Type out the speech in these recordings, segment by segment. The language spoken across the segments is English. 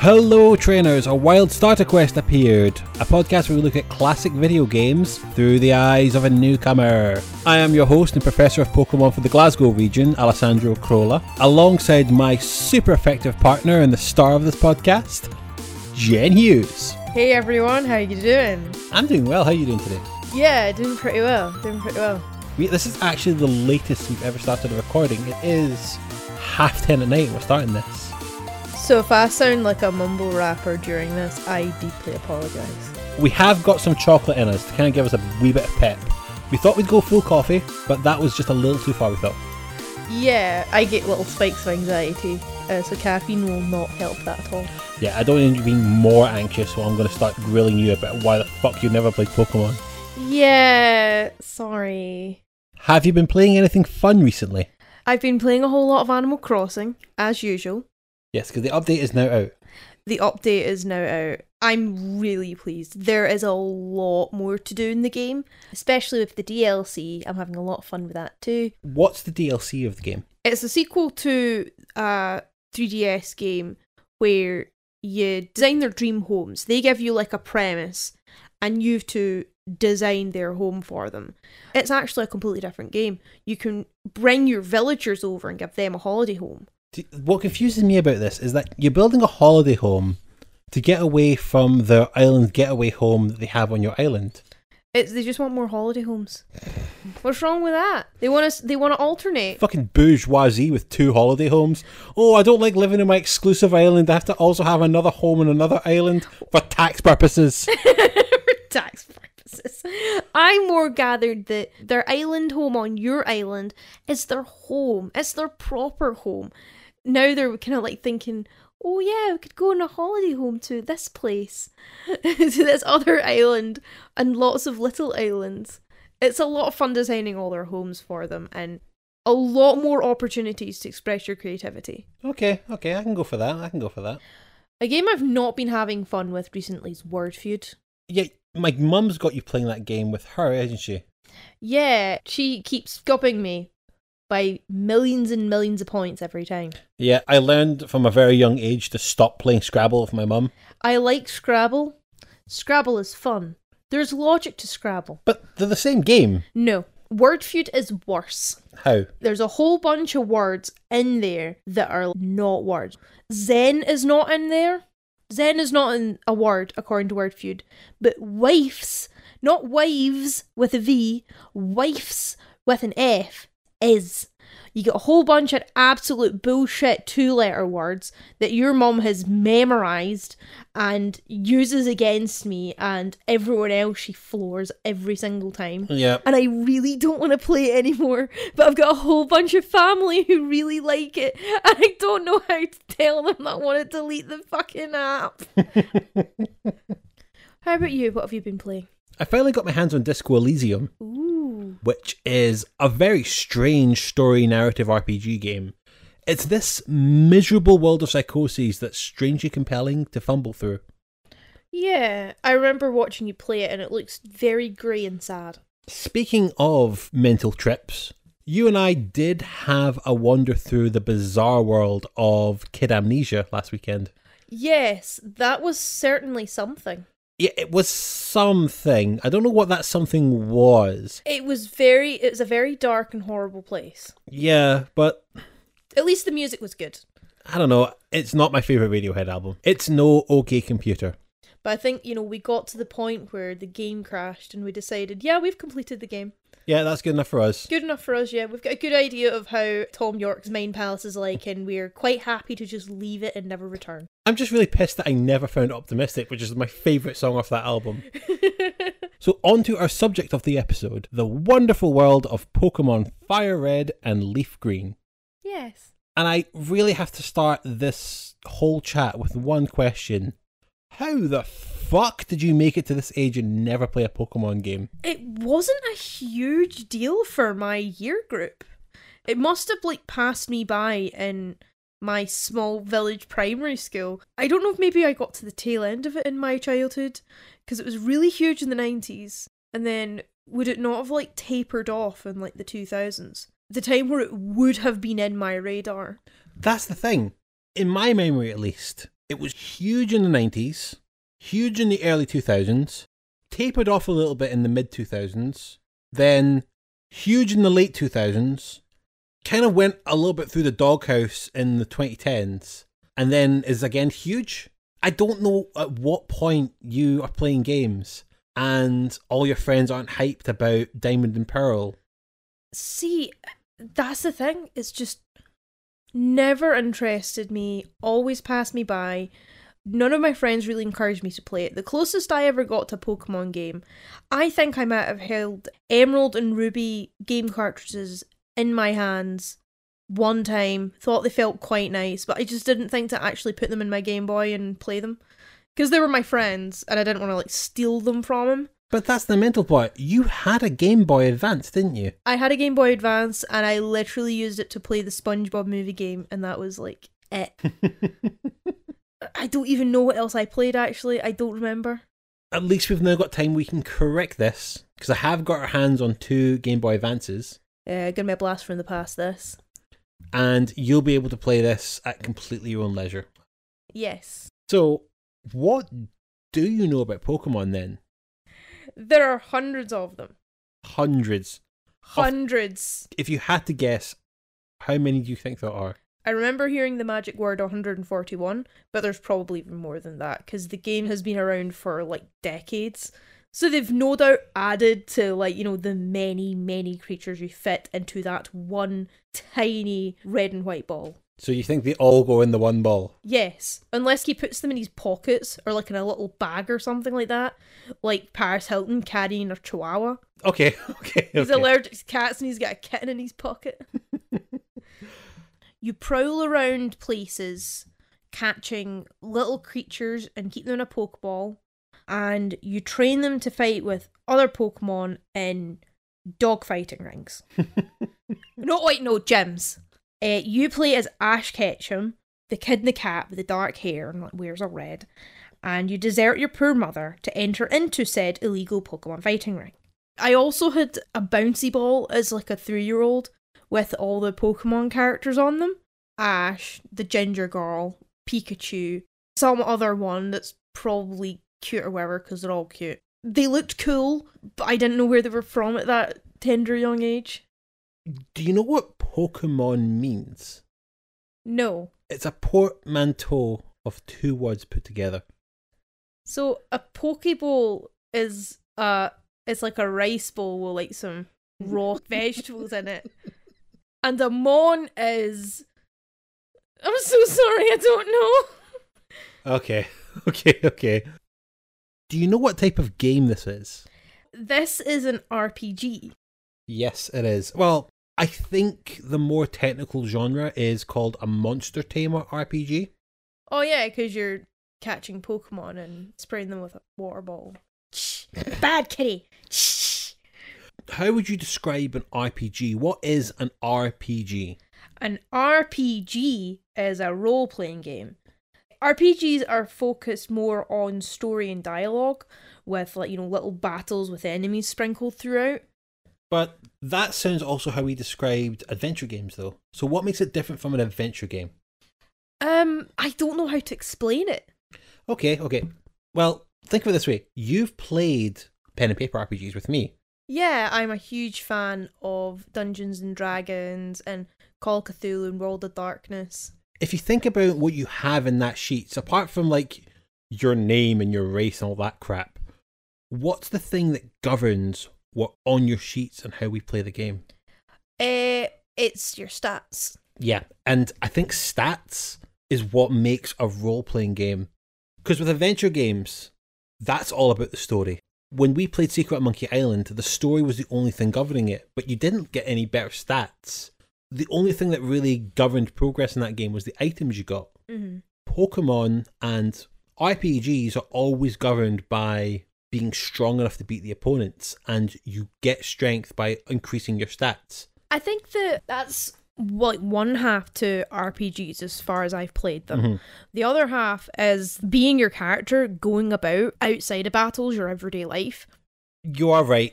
Hello, trainers! A Wild Starter Quest appeared, a podcast where we look at classic video games through the eyes of a newcomer. I am your host and professor of Pokemon for the Glasgow region, Alessandro Crolla, alongside my super effective partner and the star of this podcast, Jen Hughes. Hey everyone, how are you doing? I'm doing well. How are you doing today? Yeah, doing pretty well. Doing pretty well. We, this is actually the latest we've ever started a recording. It is half ten at night. We're starting this. So if I sound like a mumble rapper during this, I deeply apologise. We have got some chocolate in us to kind of give us a wee bit of pep. We thought we'd go full coffee, but that was just a little too far. We thought. Yeah, I get little spikes of anxiety, uh, so caffeine will not help that at all. Yeah, I don't need you being more anxious, so I'm going to start grilling you about why the fuck you never played Pokemon. Yeah, sorry. Have you been playing anything fun recently? I've been playing a whole lot of Animal Crossing, as usual. Yes, because the update is now out. The update is now out. I'm really pleased. There is a lot more to do in the game, especially with the DLC. I'm having a lot of fun with that too. What's the DLC of the game? It's a sequel to a 3DS game where you design their dream homes. They give you like a premise and you have to design their home for them. It's actually a completely different game. You can bring your villagers over and give them a holiday home. What confuses me about this is that you're building a holiday home to get away from the island getaway home that they have on your island. It's they just want more holiday homes. What's wrong with that? They want to they want to alternate. Fucking bourgeoisie with two holiday homes. Oh, I don't like living in my exclusive island. I have to also have another home on another island for tax purposes. for tax purposes. I more gathered that their island home on your island is their home. It's their proper home. Now they're kind of like thinking, oh yeah, we could go on a holiday home to this place, to this other island, and lots of little islands. It's a lot of fun designing all their homes for them, and a lot more opportunities to express your creativity. Okay, okay, I can go for that. I can go for that. A game I've not been having fun with recently is Wordfeud. Yeah, my mum's got you playing that game with her, hasn't she? Yeah, she keeps scupping me by millions and millions of points every time. Yeah, I learned from a very young age to stop playing Scrabble with my mum. I like Scrabble. Scrabble is fun. There's logic to Scrabble. But they're the same game. No, Wordfeud is worse. How? There's a whole bunch of words in there that are not words. Zen is not in there. Zen is not in a word according to Wordfeud, but wifes, not wives with a V, wifes with an F is. You get a whole bunch of absolute bullshit two letter words that your mom has memorized and uses against me and everyone else she floors every single time Yeah. and I really don't want to play it anymore. But I've got a whole bunch of family who really like it, and I don't know how to tell them that I want to delete the fucking app. how about you? What have you been playing? I finally got my hands on Disco Elysium, Ooh, which is a very strange story narrative RPG game. It's this miserable world of psychoses that's strangely compelling to fumble through. yeah. I remember watching you play it, and it looks very grey and sad. Speaking of mental trips, you and I did have a wander through the bizarre world of Kid A Mnesia last weekend. Yes, that was certainly something. Yeah, it was something. I don't know what that something was. It was very. It was a very dark and horrible place. Yeah, but At least the music was good. I don't know. It's not my favorite Radiohead album. It's no OK Computer. But I think, you know, we got to the point where the game crashed and we decided, yeah, we've completed the game. Yeah, that's good enough for us. Good enough for us, yeah. We've got a good idea of how Thom Yorke's main palace is like, and we're quite happy to just leave it and never return. I'm just really pissed that I never found Optimistic, which is my favourite song off that album. So, on to our subject of the episode the wonderful world of Pokemon Fire Red and Leaf Green. yes. And I really have to start this whole chat with one question How the fuck did you make it to this age and never play a Pokemon game? It wasn't a huge deal for my year group. It must have, like, passed me by in my small village primary school. I don't know if maybe I got to the tail end of it in my childhood, because it was really huge in the 90s. And then would it not have, like, tapered off in, like, the 2000s? The time where it would have been in my radar. That's the thing. In my memory, at least, It was huge in the 90s, huge in the early 2000s, tapered off a little bit in the mid 2000s, then huge in the late 2000s, kind of went a little bit through the doghouse in the 2010s, and then is again huge. I don't know at what point you are playing games and all your friends aren't hyped about Diamond and Pearl. See, that's the thing. It's just never interested me, always passed me by. None of my friends really encouraged me to play it. The closest I ever got to a Pokemon game, I think I might have held Emerald and Ruby game cartridges in my hands one time, thought they felt quite nice, but I just didn't think to actually put them in my Game Boy and play them. Because they were my friends, and I didn't want to like steal them from them. But that's the mental part. You had a Game Boy Advance, didn't you? I had a Game Boy Advance, and I literally used it to play the SpongeBob movie game, and that was like it. I don't even know what else I played actually. I don't remember. At least we've now got time we can correct this, because I have got our hands on two Game Boy Advances. Uh, gonna be a blast from the past. This. and you'll be able to play this at completely your own leisure. Yes. So, what do you know about Pokemon then? There are hundreds of them. Hundreds. Hundreds. If you had to guess, how many do you think there are? I remember hearing the magic word 141, but there's probably even more than that because the game has been around for like decades. So they've no doubt added to like, you know, the many, many creatures you fit into that one tiny red and white ball. So you think they all go in the one ball? Yes, unless he puts them in his pockets or like in a little bag or something like that, like Paris Hilton carrying a chihuahua. Okay, okay, He's okay. allergic to cats and he's got a kitten in his pocket. you prowl around places catching little creatures and keep them in a Pokeball, and you train them to fight with other Pokemon in dogfighting rings. no, wait, no, gyms. Uh, you play as Ash Ketchum, the kid in the cap with the dark hair and wears a red, and you desert your poor mother to enter into said illegal Pokemon fighting ring. I also had a bouncy ball as like a three year old with all the Pokemon characters on them Ash, the ginger girl, Pikachu, some other one that's probably cute or whatever because they're all cute. They looked cool, but I didn't know where they were from at that tender young age. Do you know what Pokemon means? No. It's a portmanteau of two words put together. So a Pokeball is uh it's like a rice bowl with like some raw vegetables in it. And a mon is I'm so sorry, I don't know. Okay, okay, okay. Do you know what type of game this is? This is an RPG. Yes, it is. Well, I think the more technical genre is called a monster tamer RPG. Oh yeah, because you're catching Pokemon and spraying them with a water ball. Shh. Bad kitty. Shh. How would you describe an RPG? What is an RPG? An RPG is a role playing game. RPGs are focused more on story and dialogue, with like you know little battles with enemies sprinkled throughout. But that sounds also how we described adventure games, though. So, what makes it different from an adventure game? Um, I don't know how to explain it. Okay, okay. Well, think of it this way you've played pen and paper RPGs with me. Yeah, I'm a huge fan of Dungeons and Dragons and Call of Cthulhu and World of Darkness. If you think about what you have in that sheet, so apart from like your name and your race and all that crap, what's the thing that governs what on your sheets and how we play the game? Uh, it's your stats. Yeah, and I think stats is what makes a role playing game. Because with adventure games, that's all about the story. When we played Secret Monkey Island, the story was the only thing governing it, but you didn't get any better stats. The only thing that really governed progress in that game was the items you got. Mm-hmm. Pokemon and RPGs are always governed by being strong enough to beat the opponents, and you get strength by increasing your stats. I think that that's like one half to RPGs as far as I've played them. Mhm. The other half is being your character, going about outside of battles, your everyday life. You are right.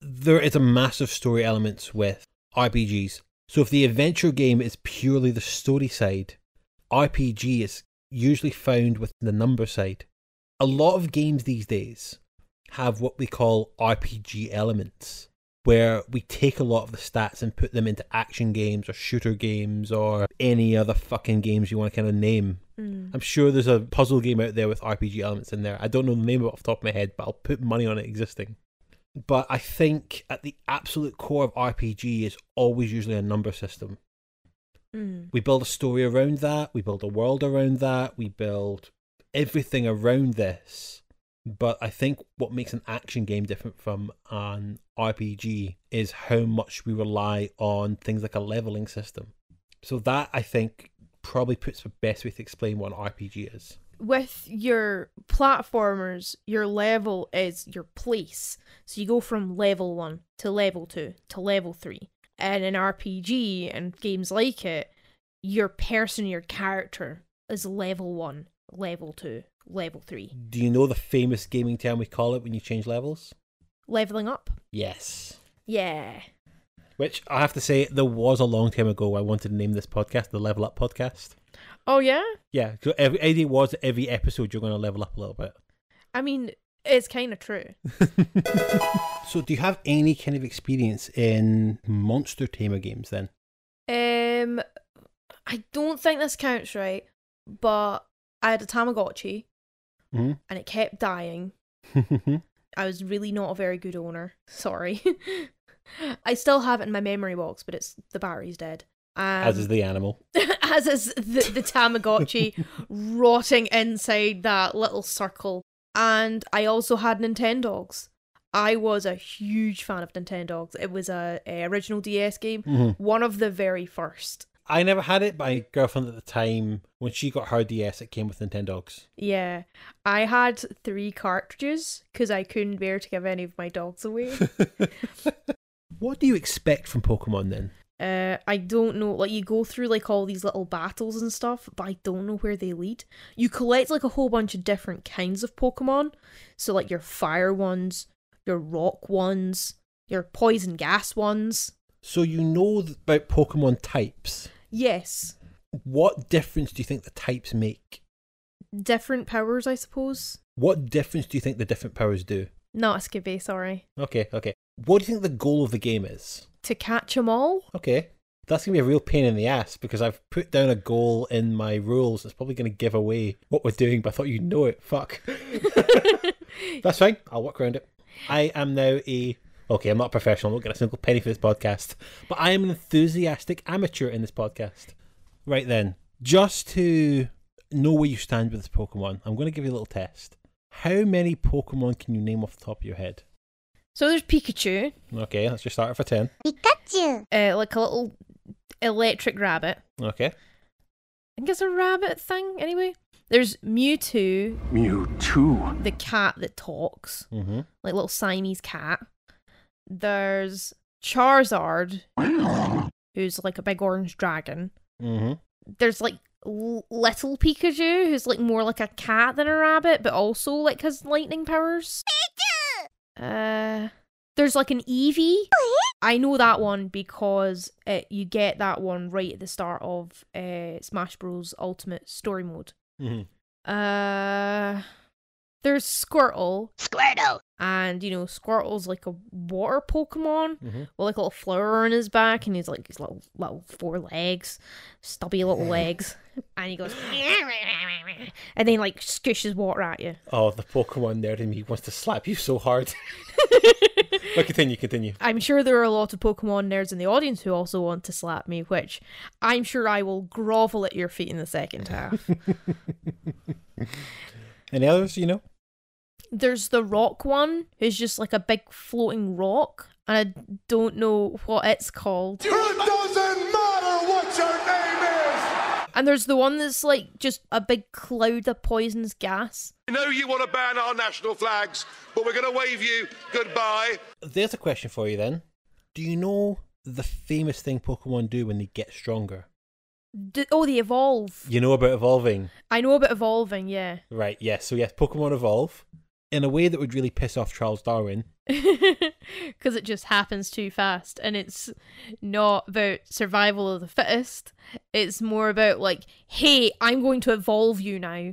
There is a massive story element with RPGs. So if the adventure game is purely the story side, RPG is usually found with the number side. A lot of games these days have what we call RPG elements, where we take a lot of the stats and put them into action games or shooter games or any other fucking games you want to kind of name. Mm. I'm sure there's a puzzle game out there with RPG elements in there. I don't know the name of it off the top of my head, but I'll put money on it existing. But I think at the absolute core of RPG is always usually a number system. Mm. We build a story around that, we build a world around that, we build everything around this. But I think what makes an action game different from an RPG is how much we rely on things like a leveling system. So that I think probably puts the best way to explain what an RPG is. With your platformers, your level is your place. So you go from level one to level two to level three. And in RPG and games like it, your person, your character is level one, level two, level three. Do you know the famous gaming term we call it when you change levels? Leveling up? Yes. Yeah. Which I have to say, there was a long time ago I wanted to name this podcast the Level Up Podcast. Oh, yeah? Yeah, so every idea was every episode you're going to level up a little bit. I mean, it's kind of true. so, do you have any kind of experience in monster tamer games then? Um, I don't think this counts, right? But I had a Tamagotchi Mhm. and it kept dying. I was really not a very good owner. Sorry. I still have it in my memory box, but it's the battery's dead. Um, As is the animal. as is the, the Tamagotchi rotting inside that little circle. And I also had Nintendogs. I was a huge fan of Nintendogs. It was a, a original DS game, Mhm. one of the very first. I never had it, but my girlfriend at the time, when she got her DS, it came with Nintendogs. Yeah, I had three cartridges because I couldn't bear to give any of my dogs away. what do you expect from Pokemon then? Uh, I don't know. Like you go through like all these little battles and stuff, but I don't know where they lead. You collect like a whole bunch of different kinds of Pokemon. So like your fire ones, your rock ones, your poison gas ones. So, you know about Pokemon types. Yes, What difference do you think the types make? different powers, I suppose. What difference do you think the different powers do? Not a skibby, sorry. Okay, okay. What do you think the goal of the game is? To catch them all. Okay. That's going to be a real pain in the ass because I've put down a goal in my rules that's probably going to give away what we're doing, but I thought you'd know it. Fuck. That's fine. I'll work around it. I am now a. Okay, I'm not a professional. I won't get a single penny for this podcast. But I am an enthusiastic amateur in this podcast. Right then, just to know where you stand with this Pokemon, I'm going to give you a little test. How many Pokemon can you name off the top of your head? So there's Pikachu, Okay, let's just start it for 10. Pikachu! uh, like a little electric rabbit. Okay. I think it's a rabbit thing anyway. There's Mewtwo, Mewtwo. the cat that talks, Mm-hmm. like little Siamese cat. There's Charizard, who's like a big orange dragon. Mm-hmm. There's like l- little Pikachu, who's like more like a cat than a rabbit, but also like has lightning powers. Uh, there's like an Eevee. I know that one because it, you get that one right at the start of uh, Smash Bros. Ultimate Story Mode. Mm-hmm. Uh, there's Squirtle, Squirtle. And you know Squirtle's like a water Pokemon Mm-hmm. with like a little flower on his back, and he's like his little little four legs, stubby little legs, and he goes, and then like scooshes water at you. Oh, the Pokemon nerd in me wants to slap you so hard. but continue, continue. I'm sure there are a lot of Pokemon nerds in the audience who also want to slap me, which I'm sure I will grovel at your feet in the second half. Any others, you know? There's the rock one, who's just like a big floating rock, and I don't know what it's called. It doesn't matter what your name is! And there's the one that's like just a big cloud of poisonous gas. I know you want to ban our national flags, but we're going to wave you goodbye. There's a question for you then. Do you know the famous thing Pokemon do when they get stronger? D- oh, they evolve. You know about evolving. I know about evolving, yeah. Right, yes. So, yes, Pokemon evolve. In a way that would really piss off Charles Darwin. because it just happens too fast and it's not about survival of the fittest it's more about like hey i'm going to evolve you now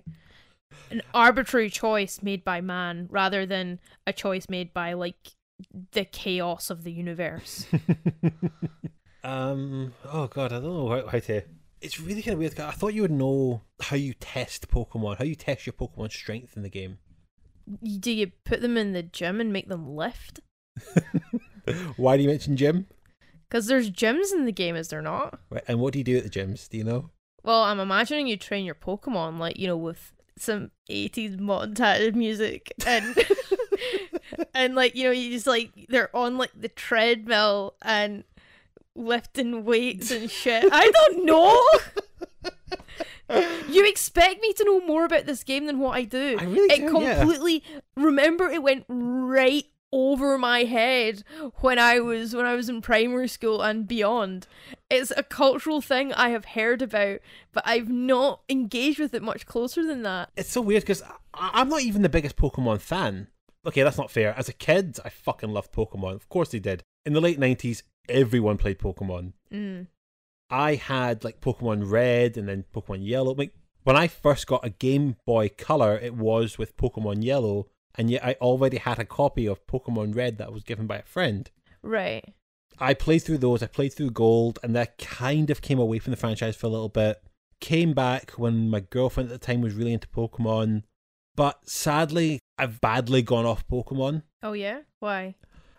an arbitrary choice made by man rather than a choice made by like the chaos of the universe um. Oh God, I don't know how, how to. It's really kind of weird. I thought you would know how you test Pokemon, how you test your Pokemon strength in the game. Do you put them in the gym and make them lift Why do you mention gym? because there's gyms in the game is there not Right, and what do you do at the gyms? Do you know? Well, I'm imagining you train your Pokemon like you know with some 80s montage music and and like you know you just like they're on like the treadmill and lifting weights and shit. I don't know. you expect me to know more about this game than what I do. I really it do, yeah. completely remember it went right over my head when I was when I was in primary school and beyond. It's a cultural thing I have heard about, but I've not engaged with it much closer than that. It's so weird because I'm not even the biggest Pokemon fan. Okay, that's not fair. As a kid, I fucking loved Pokemon. Of course they did. In the late 90s, everyone played Pokemon. Mm. I had like Pokemon Red and then Pokemon Yellow. Like when I first got a Game Boy Color, it was with Pokemon Yellow, and yet I already had a copy of Pokemon Red that was given by a friend. Right. I played through those. I played through Gold, and that kind of came away from the franchise for a little bit. Came back when my girlfriend at the time was really into Pokemon, but sadly, I've badly gone off Pokemon. Oh yeah? Why?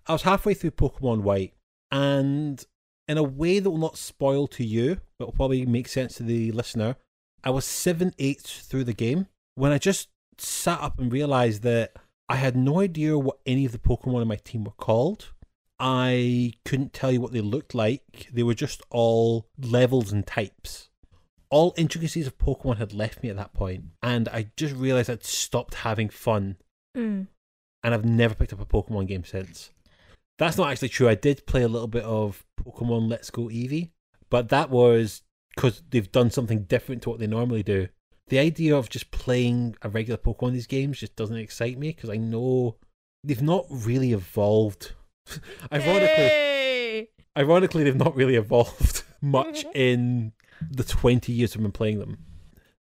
I was halfway through Pokemon White, and in a way that will not spoil to you, but will probably make sense to the listener, I was seven eighths through the game when I just sat up and realized that I had no idea what any of the Pokemon in my team were called. I couldn't tell you what they looked like. They were just all levels and types. All intricacies of Pokemon had left me at that point, and I just realized I'd stopped having fun Mm. and I've never picked up a Pokemon game since. That's not actually true. I did play a little bit of Pokemon Let's Go Eevee, but that was because they've done something different to what they normally do. The idea of just playing a regular Pokemon in these games just doesn't excite me because I know they've not really evolved. ironically, Hey! ironically, they've not really evolved much in the 20 years I've been playing them.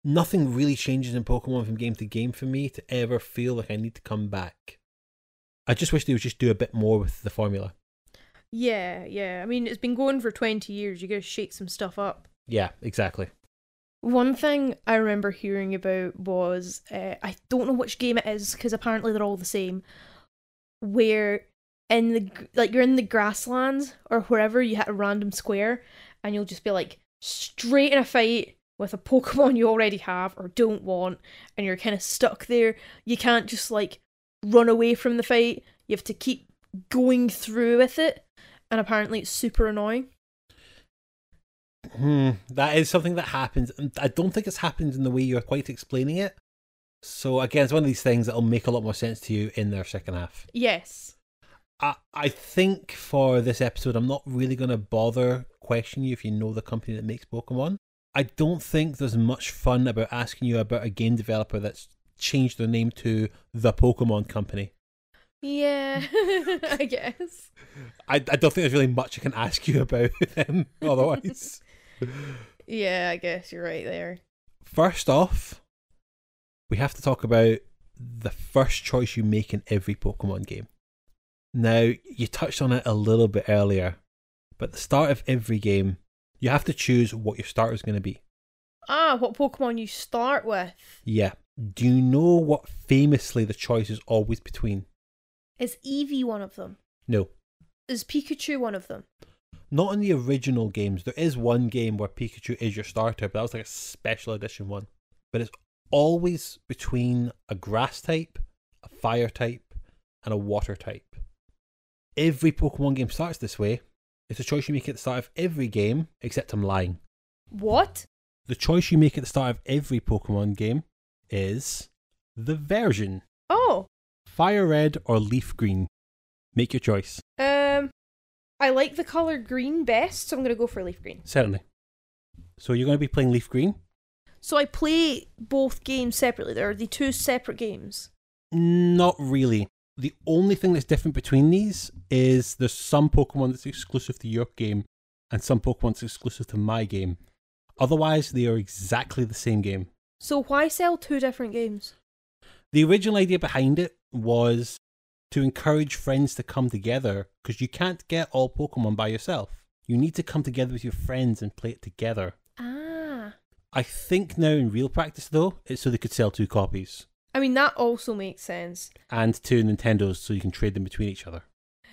Nothing really changes in Pokemon from game to game for me to ever feel like I need to come back. I just wish they would just do a bit more with the formula. Yeah, yeah. I mean, it's been going for 20 years. You gotta shake some stuff up. Yeah, exactly. One thing I remember hearing about was uh, I don't know which game it is because apparently they're all the same. Where in the like you're in the grasslands or wherever you hit a random square and you'll just be like straight in a fight with a Pokemon you already have or don't want and you're kind of stuck there. You can't just like run away from the fight. You have to keep going through with it, and apparently it's super annoying. Hmm, that is something that happens, and I don't think it's happened in the way you're quite explaining it. So again, it's one of these things that'll make a lot more sense to you in their second half. Yes. I I think for this episode, I'm not really going to bother questioning you if you know the company that makes Pokemon. I don't think there's much fun about asking you about a game developer that's changed their name to the Pokemon Company. Yeah, I guess. I, I don't think there's really much I can ask you about them otherwise. Yeah, I guess you're right there. First off, we have to talk about the first choice you make in every Pokemon game. Now, you touched on it a little bit earlier, but at the start of every game, you have to choose what your starter is going to be. Ah, what Pokemon you start with? Yeah. Do you know what famously the choice is always between? Is Eevee one of them? No. Is Pikachu one of them? Not in the original games. There is one game where Pikachu is your starter, but that was like a special edition one. But it's always between a grass type, a fire type, and a water type. Every Pokemon game starts this way. It's a choice you make at the start of every game, except I'm lying. What? The choice you make at the start of every Pokemon game is the version Oh, Fire Red or Leaf Green. Make your choice. um, I like the color green best, so I'm gonna go for leaf green. Certainly. So you're going to be playing Leaf Green? So I play both games separately. There are the two separate games. Not really. The only thing that's different between these is there's some Pokemon that's exclusive to your game and some Pokemon that's exclusive to my game. Otherwise, they are exactly the same game. So why sell two different games? The original idea behind it was to encourage friends to come together because you can't get all Pokemon by yourself. You need to come together with your friends and play it together. Ah. I think now in real practice, though, it's so they could sell two copies I mean, that also makes sense. and two Nintendos so you can trade them between each other.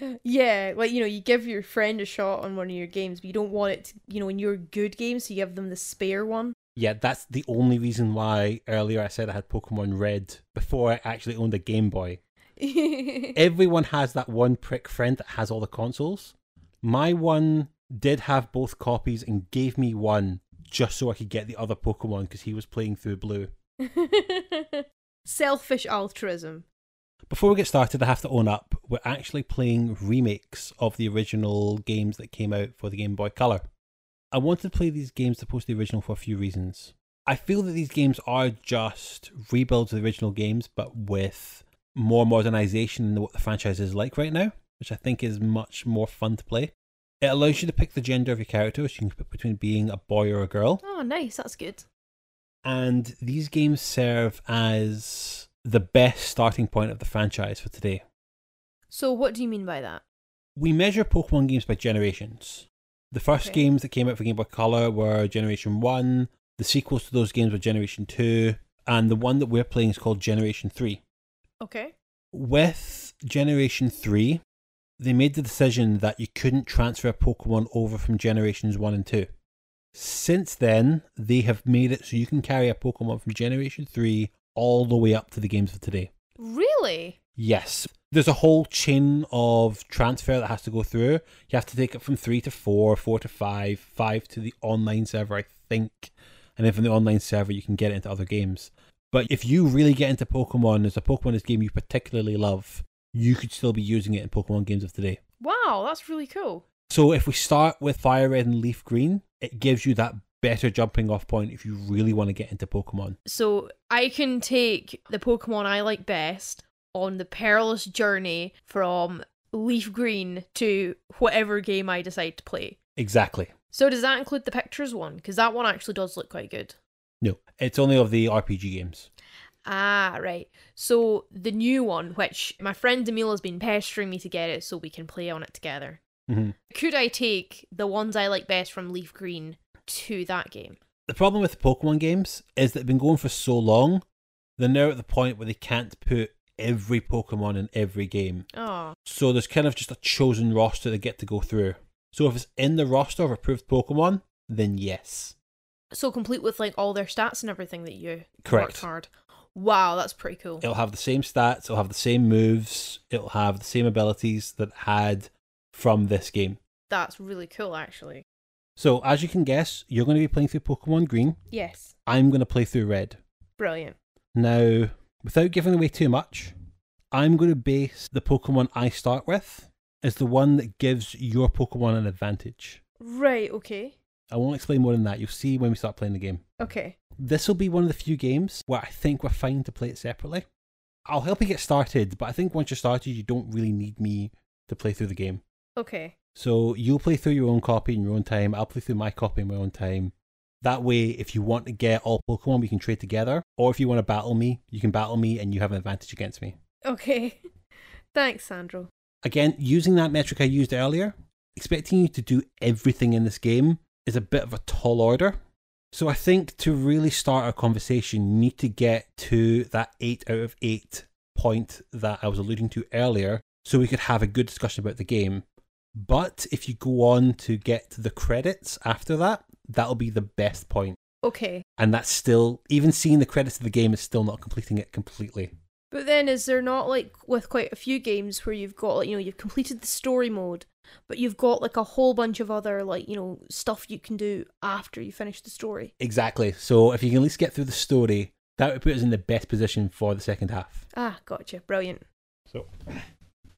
Yeah, like, you know, you give your friend a shot on one of your games, but you don't want it to, you know, in your good games, so you give them the spare one. Yeah, that's the only reason why earlier I said I had Pokemon Red before I actually owned a Game Boy. Everyone has that one prick friend that has all the consoles. My one did have both copies and gave me one just so I could get the other Pokemon because he was playing through Blue. Selfish altruism. Before we get started, I have to own up. We're actually playing remakes of the original games that came out for the Game Boy Color. I wanted to play these games to post the original for a few reasons. I feel that these games are just rebuilds of the original games, but with more modernization than what the franchise is like right now, which I think is much more fun to play. It allows you to pick the gender of your character, so you can pick between being a boy or a girl. Oh, nice. That's good. And these games serve as the best starting point of the franchise for today. So, what do you mean by that? We measure Pokemon games by generations. The first Okay. games that came out for Game Boy Color were Generation 1, the sequels to those games were Generation 2, and the one that we're playing is called Generation 3. Okay. With Generation 3, they made the decision that you couldn't transfer a Pokemon over from Generations 1 and 2. Since then, they have made it so you can carry a Pokemon from Generation 3 all the way up to the games of today. Really? Yes. There's a whole chain of transfer that has to go through. You have to take it from 3 to 4, 4 to 5, 5 to the online server, I think. And then from the online server, you can get it into other games. But if you really get into Pokemon, there's a Pokemon this game you particularly love, you could still be using it in Pokemon games of today. Wow, that's really cool. So if we start with Fire Red and Leaf Green, it gives you that better jumping off point if you really want to get into Pokemon. So, I can take the Pokemon I like best on the perilous journey from Leaf Green to whatever game I decide to play. Exactly. So, does that include the pictures one? Because that one actually does look quite good. No, it's only of the RPG games. Ah, right. So, the new one, which my friend Emil has been pestering me to get it so we can play on it together. Mhm. Could I take the ones I like best from Leaf Green to that game? The problem with the Pokemon games is that they've been going for so long, they're now at the point where they can't put every Pokemon in every game. Oh, So there's kind of just a chosen roster they get to go through. So if it's in the roster of approved Pokemon, then yes. so complete with like all their stats and everything that you Correct. worked hard. Wow, that's pretty cool. It'll have the same stats, it'll have the same moves, it'll have the same abilities that had from this game. That's really cool, actually. So as you can guess, you're going to be playing through Pokemon Green. Yes, I'm going to play through Red. brilliant. Now, without giving away too much, I'm going to base the Pokemon I start with as the one that gives your Pokemon an advantage. Right, okay. I won't explain more than that. You'll see when we start playing the game. Okay. This will be one of the few games where I think we're fine to play it separately. I'll help you get started, but I think once you're started, you don't really need me to play through the game. Okay. So you'll play through your own copy in your own time. I'll play through my copy in my own time. That way, if you want to get all Pokemon, we can trade together. Or if you want to battle me, you can battle me and you have an advantage against me. Okay. Thanks, Sandro. Again, using that metric I used earlier, expecting you to do everything in this game is a bit of a tall order. So I think to really start a conversation, you need to get to that 8 out of 8 point that I was alluding to earlier so we could have a good discussion about the game. But if you go on to get the credits after that, that'll be the best point. Okay. And that's still, even seeing the credits of the game is still not completing it completely. But then is there not like with quite a few games where you've got like, you know, you've completed the story mode, but you've got like a whole bunch of other like, you know, stuff you can do after you finish the story. Exactly. So if you can at least get through the story, that would put us in the best position for the second half. Ah, gotcha. Brilliant. So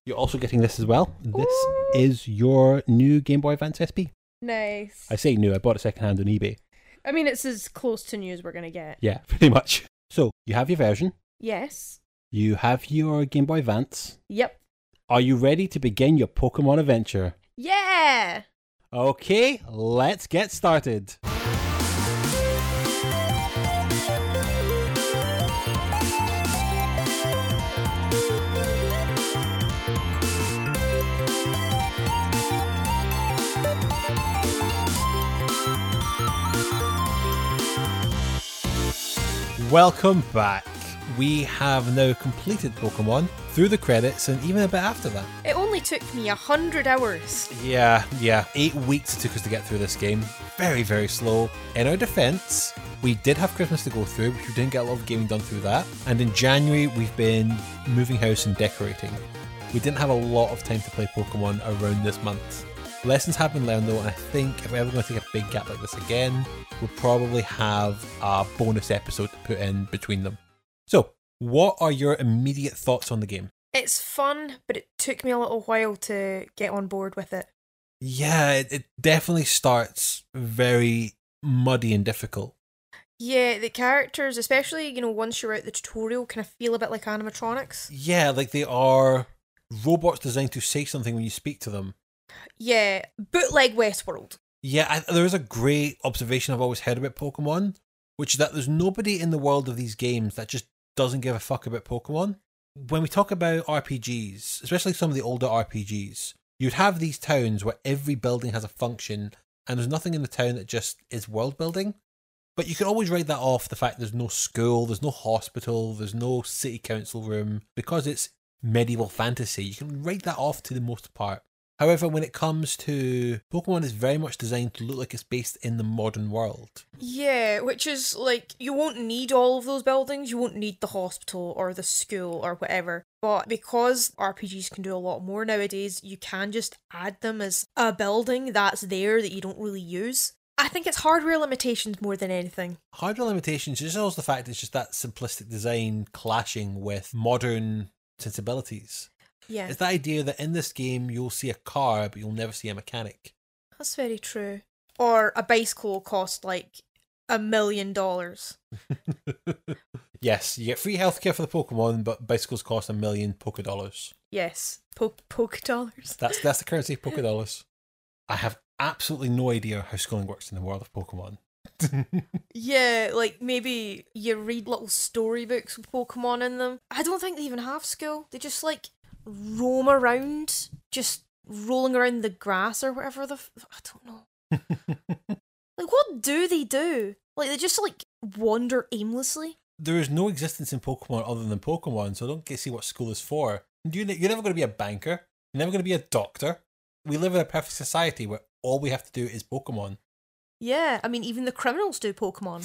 you're also getting this as well. This Ooh. is your new Game Boy Advance SP. Nice. I say new, I bought it secondhand on eBay. I mean, it's as close to new as we're gonna get. Yeah, pretty much. So you have your version. Yes. You have your Game Boy Advance. Yep. Are you ready to begin your Pokemon adventure? Yeah! Okay, let's get started. Welcome back. We have now completed Pokemon through the credits and even a bit after that. It only took me a hundred hours. Yeah, yeah. Eight weeks it took us to get through this game. Very, very slow. In our defense, we did have Christmas to go through, which we didn't get a lot of gaming done through that. And in January, we've been moving house and decorating. We didn't have a lot of time to play Pokemon around this month. Lessons have been learned though, and I think if we're ever going to take a big gap like this again, we'll probably have a bonus episode to put in between them. So, what are your immediate thoughts on the game? It's fun, but it took me a little while to get on board with it. Yeah, it, it definitely starts very muddy and difficult. Yeah, the characters, especially, you know, once you're out the tutorial, kind of feel a bit like animatronics. Yeah, like they are robots designed to say something when you speak to them. Yeah, bootleg Westworld. Yeah, I, there is a great observation I've always heard about Pokemon, which is that there's nobody in the world of these games that just doesn't give a fuck about Pokemon. When we talk about RPGs, especially some of the older RPGs, you'd have these towns where every building has a function and there's nothing in the town that just is world building. But you can always write that off the fact there's no school, there's no hospital, there's no city council room, because it's medieval fantasy. You can write that off to the most part. However, when it comes to Pokemon, is very much designed to look like it's based in the modern world. Yeah, which is like, you won't need all of those buildings, you won't need the hospital or the school or whatever. But because RPGs can do a lot more nowadays, you can just add them as a building that's there that you don't really use. I think it's hardware limitations more than anything. Hardware limitations is also the fact it's just that simplistic design clashing with modern sensibilities. Yeah, It's the idea that in this game you'll see a car, but you'll never see a mechanic. that's very true. Or a bicycle will cost like a million dollars. yes, you get free healthcare for the Pokemon, but bicycles cost a million Poké dollars. Yes, po- poke dollars. That's that's the currency of Poké dollars. I have absolutely no idea how schooling works in the world of Pokemon. Yeah, like maybe you read little storybooks with Pokemon in them. I don't think they even have school. They just like roam around, just rolling around the grass or whatever the. F- I don't know. Like, what do they do? Like, they just like wander aimlessly. there is no existence in Pokemon other than Pokemon, so I don't get to see what school is for. You, you're never going to be a banker. You're never going to be a doctor. We live in a perfect society where all we have to do is Pokemon. Yeah, I mean, even the criminals do Pokemon.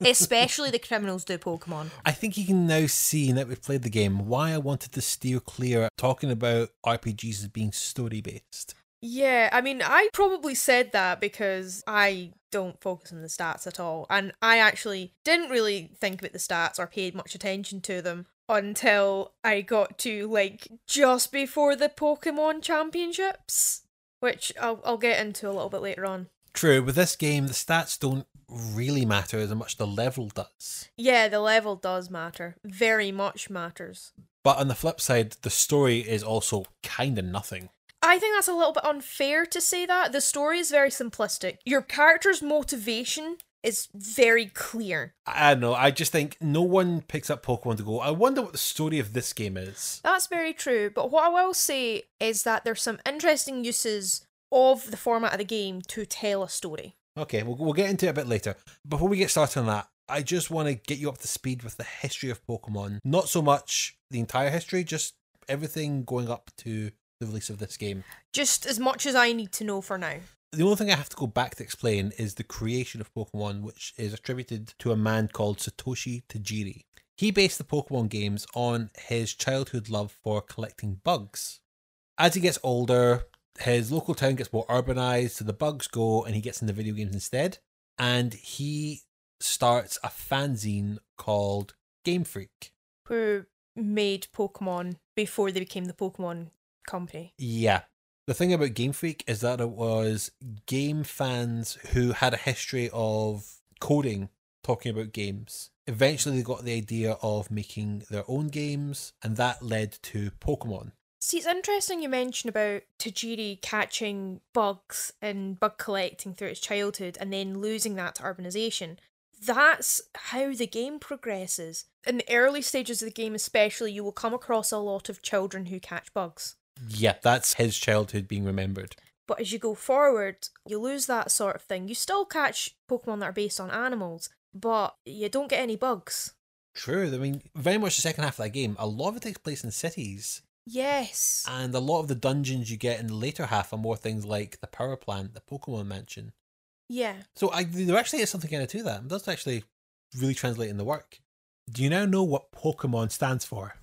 Especially the criminals do Pokemon. I think you can now see, now that we've played the game, why I wanted to steer clear talking about RPGs as being story based. Yeah, I mean, I probably said that because I don't focus on the stats at all. And I actually didn't really think about the stats or paid much attention to them until I got to like just before the Pokemon Championships, which I'll, I'll get into a little bit later on. True, with this game, the stats don't really matter as much the level does. Yeah, the level does matter. Very much matters. But on the flip side, the story is also kind of nothing. I think that's a little bit unfair to say that. The story is very simplistic. Your character's motivation is very clear. I don't know, I just think no one picks up Pokemon to go, I wonder what the story of this game is. That's very true. But what I will say is that there's some interesting uses of the format of the game to tell a story. Okay, we'll, we'll get into it a bit later. Before we get started on that, I just want to get you up to speed with the history of Pokemon. Not so much the entire history, just everything going up to the release of this game. Just as much as I need to know for now. The only thing I have to go back to explain is the creation of Pokemon, which is attributed to a man called Satoshi Tajiri. He based the Pokemon games on his childhood love for collecting bugs. As he gets older, his local town gets more urbanized, so the bugs go and he gets into video games instead. And he starts a fanzine called Game Freak. Who made Pokemon before they became the Pokemon company. Yeah. The thing about Game Freak is that it was game fans who had a history of coding talking about games. Eventually, they got the idea of making their own games, and that led to Pokemon. See, it's interesting you mention about Tajiri catching bugs and bug collecting through his childhood and then losing that to urbanization. That's how the game progresses. In the early stages of the game, especially, you will come across a lot of children who catch bugs. Yeah, that's his childhood being remembered. But as you go forward, you lose that sort of thing. You still catch Pokemon that are based on animals, but you don't get any bugs. True. I mean, very much the second half of that game, a lot of it takes place in cities. Yes. And a lot of the dungeons you get in the later half are more things like the power plant, the Pokemon Mansion. Yeah. So I, there actually is something kind of to that. It does actually really translate in the work. Do you now know what Pokemon stands for?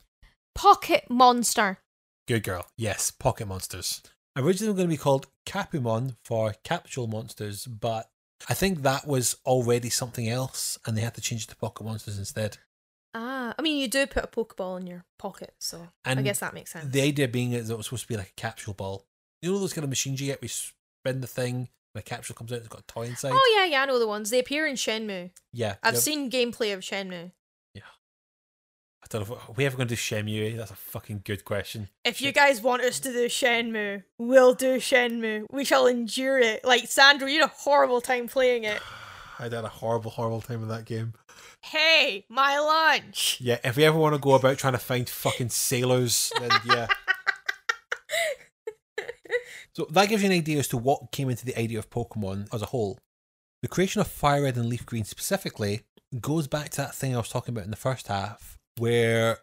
Pocket Monster. Good girl. Yes, Pocket Monsters. Originally we're going to be called Capumon for Capsule Monsters, but I think that was already something else and they had to change it to Pocket Monsters instead. Ah, I mean, you do put a Pokeball in your pocket, so I guess that makes sense. The idea being is that it was supposed to be like a capsule ball. You know those kind of machines you get where you spin the thing, and a capsule comes out, it's got a toy inside? Oh yeah, yeah, I know the ones. They appear in Shenmue. yeah. I've seen gameplay of Shenmue. Yeah. I don't know if are we ever going to do Shenmue. That's a fucking good question. If you guys want us to do Shenmue, we'll do Shenmue. We shall endure it. Like Sandra, you had a horrible time playing it. I had a horrible, horrible time in that game. Hey, my lunch. Yeah, if we ever want to go about trying to find fucking sailors, then yeah. So that gives you an idea as to what came into the idea of Pokemon as a whole. The creation of Fire Red and Leaf Green specifically goes back to that thing I was talking about in the first half, where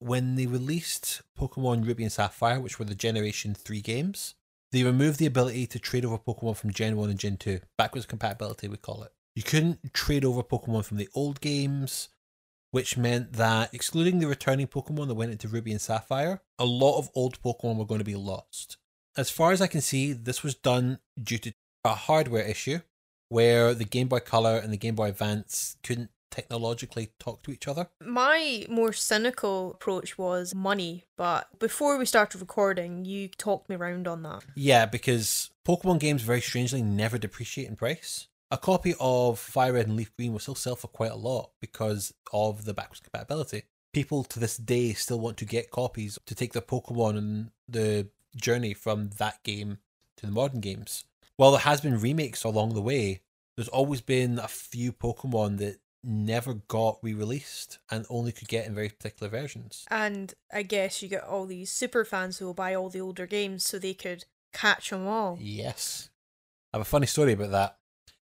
when they released Pokemon Ruby and Sapphire, which were the Generation 3 games, they removed the ability to trade over Pokemon from Gen 1 and Gen 2. Backwards compatibility, we call it. You couldn't trade over Pokemon from the old games, which meant that, excluding the returning Pokemon that went into Ruby and Sapphire, a lot of old Pokemon were going to be lost. As far as I can see, this was done due to a hardware issue where the Game Boy Color and the Game Boy Advance couldn't technologically talk to each other. My more cynical approach was money, but before we started recording, you talked me round on that. Yeah, because Pokemon games very strangely never depreciate in price. A copy of Fire Red and Leaf Green will still sell for quite a lot because of the backwards compatibility. People to this day still want to get copies to take their Pokemon and the journey from that game to the modern games. While there has been remakes along the way, there's always been a few Pokemon that never got re-released and only could get in very particular versions. And I guess you get all these super fans who will buy all the older games so they could catch them all. Yes. I have a funny story about that.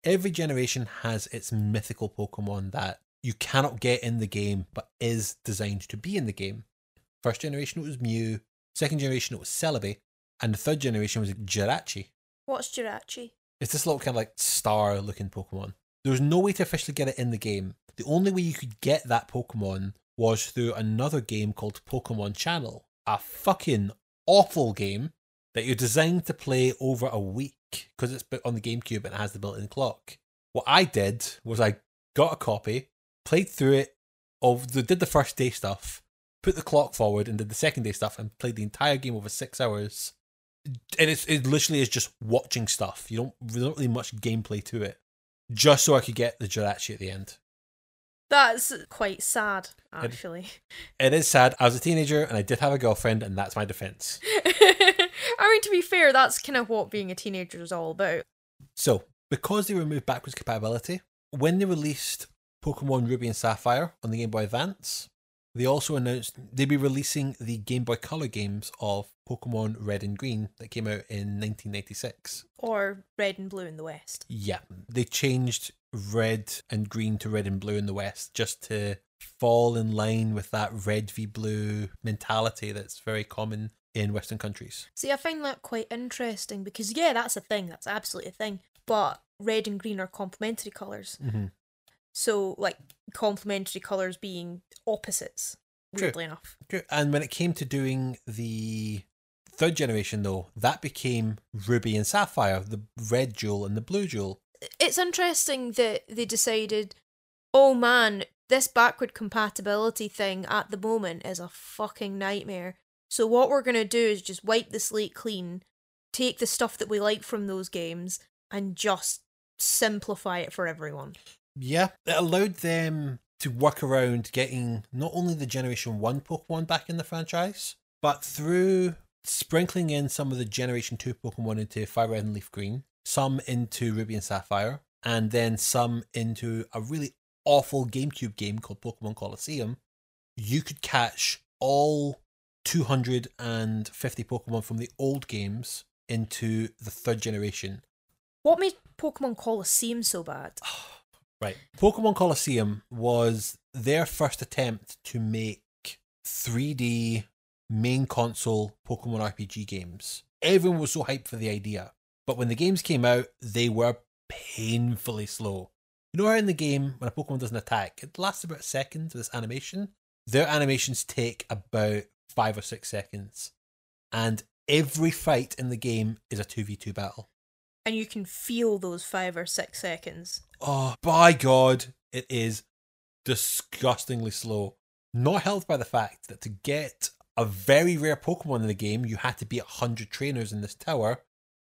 Every generation has its mythical Pokemon that you cannot get in the game but is designed to be in the game. First generation it was Mew, second generation it was Celebi, and the third generation was Jirachi. What's Jirachi? It's this little kind of like star looking Pokemon. There was no way to officially get it in the game. The only way you could get that Pokemon was through another game called Pokemon Channel. A fucking awful game that you're designed to play over a week because it's on the GameCube and it has the built in clock. What I did was I got a copy, played through it, of the, did the first day stuff, put the clock forward, and did the second day stuff, and played the entire game over six hours. And it's, it literally is just watching stuff. You don't, there's not really much gameplay to it. Just so I could get the Jirachi at the end. That's quite sad, actually. It is sad. I was a teenager and I did have a girlfriend, and that's my defense. I mean, to be fair, that's kind of what being a teenager is all about. So, because they removed backwards compatibility, when they released Pokemon Ruby and Sapphire on the Game Boy Advance, they also announced they'd be releasing the Game Boy Color games of Pokemon Red and Green that came out in 1996. Or red and blue in the West. Yeah, they changed red and green to red and blue in the West just to fall in line with that red v blue mentality that's very common in Western countries. See, I find that quite interesting because, yeah, that's a thing. That's absolutely a thing. But red and green are complementary colours. Mm-hmm. So, like, complementary colours being opposites, True. weirdly enough. True. And when it came to doing the third generation, though, that became Ruby and Sapphire, the red jewel and the blue jewel. It's interesting that they decided, oh man, this backward compatibility thing at the moment is a fucking nightmare. So, what we're going to do is just wipe the slate clean, take the stuff that we like from those games, and just simplify it for everyone. Yeah, it allowed them to work around getting not only the Generation 1 Pokemon back in the franchise, but through sprinkling in some of the Generation 2 Pokemon into Fire Red and Leaf Green, some into Ruby and Sapphire, and then some into a really awful GameCube game called Pokemon Colosseum, you could catch all 250 Pokemon from the old games into the third generation. What made Pokemon Colosseum so bad? Right. Pokemon Colosseum was their first attempt to make 3D main console Pokemon RPG games. Everyone was so hyped for the idea. But when the games came out, they were painfully slow. You know how in the game, when a Pokemon does an attack, it lasts about a second, this animation? Their animations take about five or six seconds. And every fight in the game is a 2v2 battle. And you can feel those five or six seconds. Oh, by God, it is disgustingly slow. Not helped by the fact that to get a very rare Pokemon in the game, you had to be 100 trainers in this tower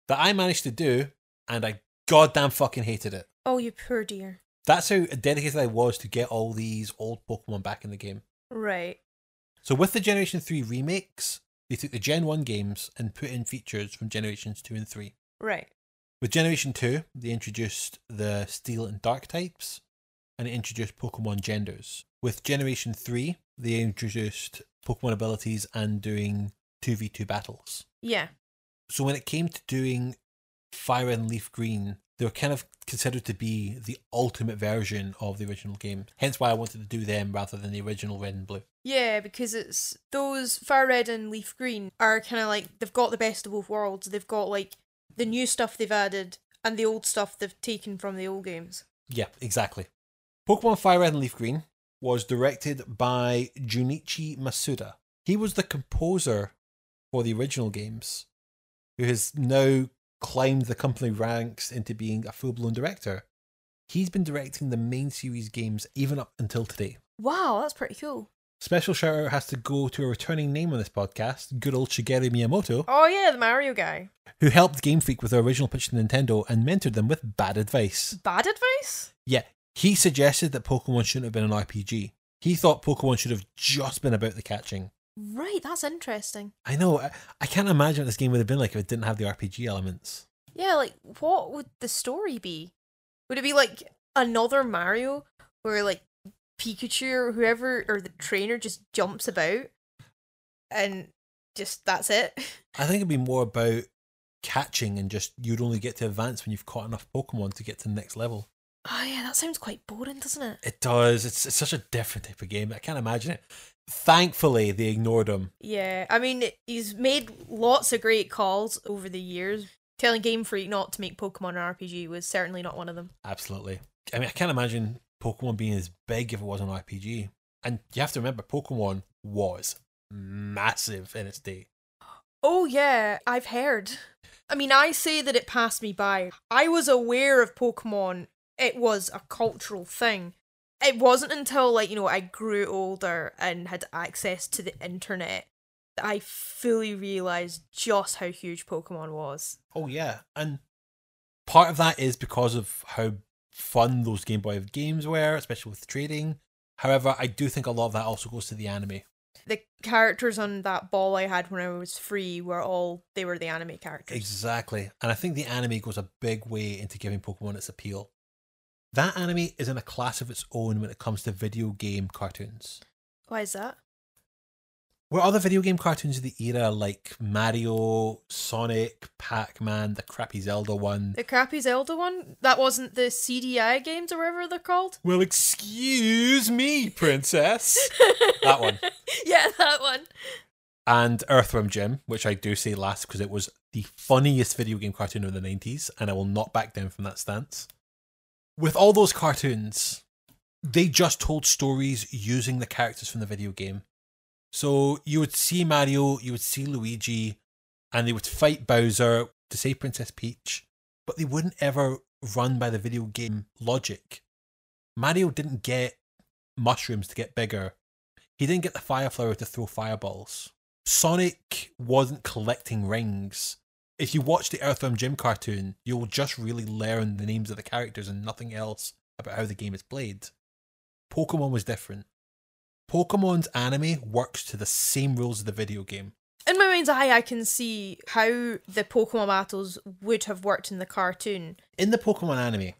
that I managed to do, and I goddamn fucking hated it. Oh, you poor dear. That's how dedicated I was to get all these old Pokemon back in the game. Right. So with the Generation 3 remakes, they took the Gen 1 games and put in features from Generations 2 and 3. Right. With Generation 2, they introduced the Steel and Dark types, and it introduced Pokemon genders. With Generation 3, they introduced Pokemon abilities and doing 2v2 battles. Yeah. So when it came to doing Fire and Leaf Green, they were kind of considered to be the ultimate version of the original game. Hence why I wanted to do them rather than the original Red and Blue. Yeah, because it's those Fire Red and Leaf Green are kind of like they've got the best of both worlds. They've got like the new stuff they've added and the old stuff they've taken from the old games. Yeah, exactly. Pokemon Fire Red and Leaf Green was directed by Junichi Masuda. He was the composer for the original games, who has now climbed the company ranks into being a full blown director. He's been directing the main series games even up until today. Wow, that's pretty cool. Special shout out has to go to a returning name on this podcast, good old Shigeru Miyamoto, Oh yeah, the Mario guy. who helped Game Freak with their original pitch to Nintendo and mentored them with bad advice. Bad advice? Yeah, he suggested that Pokemon shouldn't have been an RPG. He thought Pokemon should have just been about the catching. Right, that's interesting. I know, I, I can't imagine what this game would have been like if it didn't have the RPG elements. Yeah, like what would the story be? Would it be like another Mario where like Pikachu or whoever or the trainer just jumps about and just that's it? I think it'd be more about catching and just you'd only get to advance when you've caught enough Pokemon to get to the next level. Oh yeah, that sounds quite boring, doesn't it? It does. It's, it's such a different type of game. I can't imagine it. Thankfully, they ignored him. Yeah, I mean he's made lots of great calls over the years. Telling Game Freak not to make Pokemon an RPG was certainly not one of them. Absolutely. I mean, I can't imagine Pokemon being as big if it was an RPG. And you have to remember, Pokemon was massive in its day. Oh yeah, I've heard. I mean, I say that it passed me by. I was aware of Pokemon. It was a cultural thing. It wasn't until like, you know, I grew older and had access to the internet that I fully realized just how huge Pokemon was. Oh, yeah. And part of that is because of how fun those Game Boy games were, especially with trading. However, I do think a lot of that also goes to the anime. The characters on that ball I had when I was free were all they were the anime characters. Exactly. And I think the anime goes a big way into giving Pokemon its appeal. That anime is in a class of its own when it comes to video game cartoons. Why is that? Were other video game cartoons of the era like Mario, Sonic, Pac Man, the crappy Zelda one? The crappy Zelda one? That wasn't the CDI games or whatever they're called? Well, excuse me, princess. that one. yeah, that one. And Earthworm Jim, which I do say last because it was the funniest video game cartoon of the 90s, and I will not back down from that stance. With all those cartoons, they just told stories using the characters from the video game. So you would see Mario, you would see Luigi, and they would fight Bowser to save Princess Peach, but they wouldn't ever run by the video game logic. Mario didn't get mushrooms to get bigger. He didn't get the fire flower to throw fireballs. Sonic wasn't collecting rings. If you watch the Earthworm Jim cartoon, you'll just really learn the names of the characters and nothing else about how the game is played. Pokemon was different. Pokemon's anime works to the same rules of the video game. In my mind's eye, I can see how the Pokemon battles would have worked in the cartoon. In the Pokemon anime,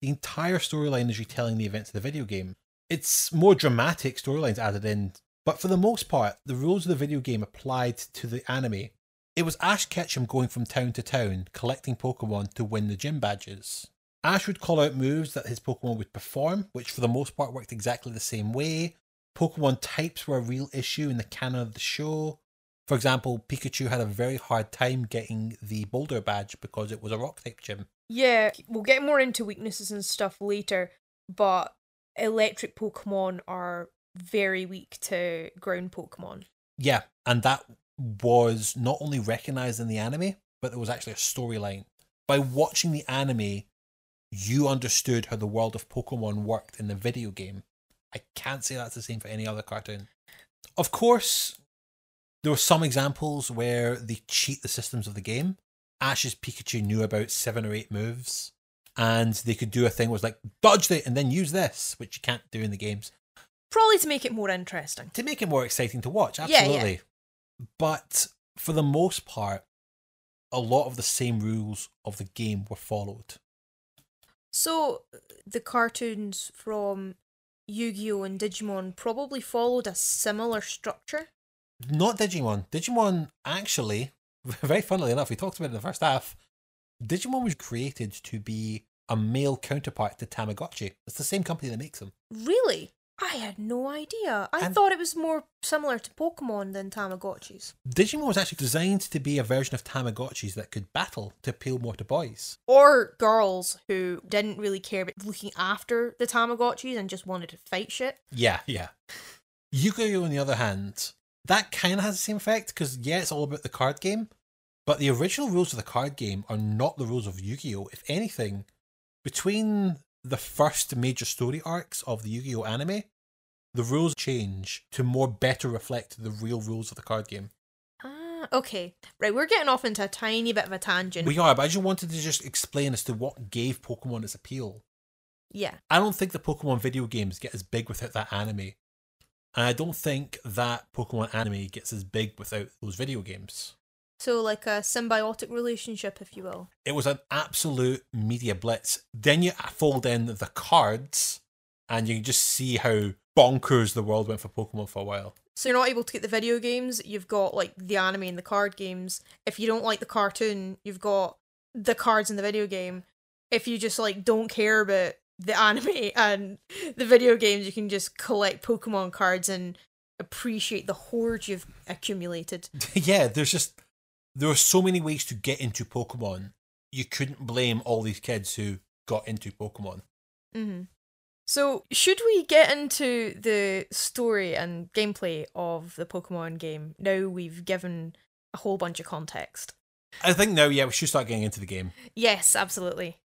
the entire storyline is retelling the events of the video game. It's more dramatic storylines added in, but for the most part, the rules of the video game applied to the anime. It was Ash Ketchum going from town to town, collecting Pokemon to win the gym badges. Ash would call out moves that his Pokemon would perform, which for the most part worked exactly the same way. Pokemon types were a real issue in the canon of the show. For example, Pikachu had a very hard time getting the Boulder badge because it was a rock type gym. Yeah, we'll get more into weaknesses and stuff later, but electric Pokemon are very weak to ground Pokemon. Yeah, and that was not only recognized in the anime, but there was actually a storyline. By watching the anime, you understood how the world of Pokemon worked in the video game. I can't say that's the same for any other cartoon. Of course, there were some examples where they cheat the systems of the game. Ash's Pikachu knew about seven or eight moves, and they could do a thing was like dodge it and then use this, which you can't do in the games Probably to make it more interesting. to make it more exciting to watch. Yeah, yeah. But for the most part, a lot of the same rules of the game were followed. So, the cartoons from Yu Gi Oh! and Digimon probably followed a similar structure. Not Digimon. Digimon actually, very funnily enough, we talked about it in the first half. Digimon was created to be a male counterpart to Tamagotchi. It's the same company that makes them. Really? I had no idea. I And- thought it was more similar to Pokemon than Tamagotchis. Digimon was actually designed to be a version of Tamagotchis that could battle to appeal more to boys. Or girls who didn't really care about looking after the Tamagotchis and just wanted to fight shit. Yeah, yeah. Yu-Gi-Oh! on the other hand, that kind of has the same effect because yeah, it's all about the card game, but the original rules of the card game are not the rules of Yu-Gi-Oh! If anything, between the first major story arcs of the Yu-Gi-Oh! anime, the rules change to more better reflect the real rules of the card game. Ah, okay. Right, we're getting off into a tiny bit of a tangent. We are, but I just wanted to just explain as to what gave Pokemon its appeal. yeah. I don't think the Pokemon video games get as big without that anime. And I don't think that Pokemon anime gets as big without those video games. So, like a symbiotic relationship, if you will. It was an absolute media blitz. Then you fold in the cards, and you can just see how bonkers the world went for Pokemon for a while. So you're not able to get the video games, you've got like the anime and the card games. If you don't like the cartoon, you've got the cards in the video game. If you just like don't care about the anime and the video games, you can just collect Pokemon cards and appreciate the hoard you've accumulated. yeah, there's just there are so many ways to get into Pokemon. You couldn't blame all these kids who got into Pokemon. hmm So, should we get into the story and gameplay of the Pokemon game now we've given a whole bunch of context? I think now, yeah, we should start getting into the game. Yes, absolutely.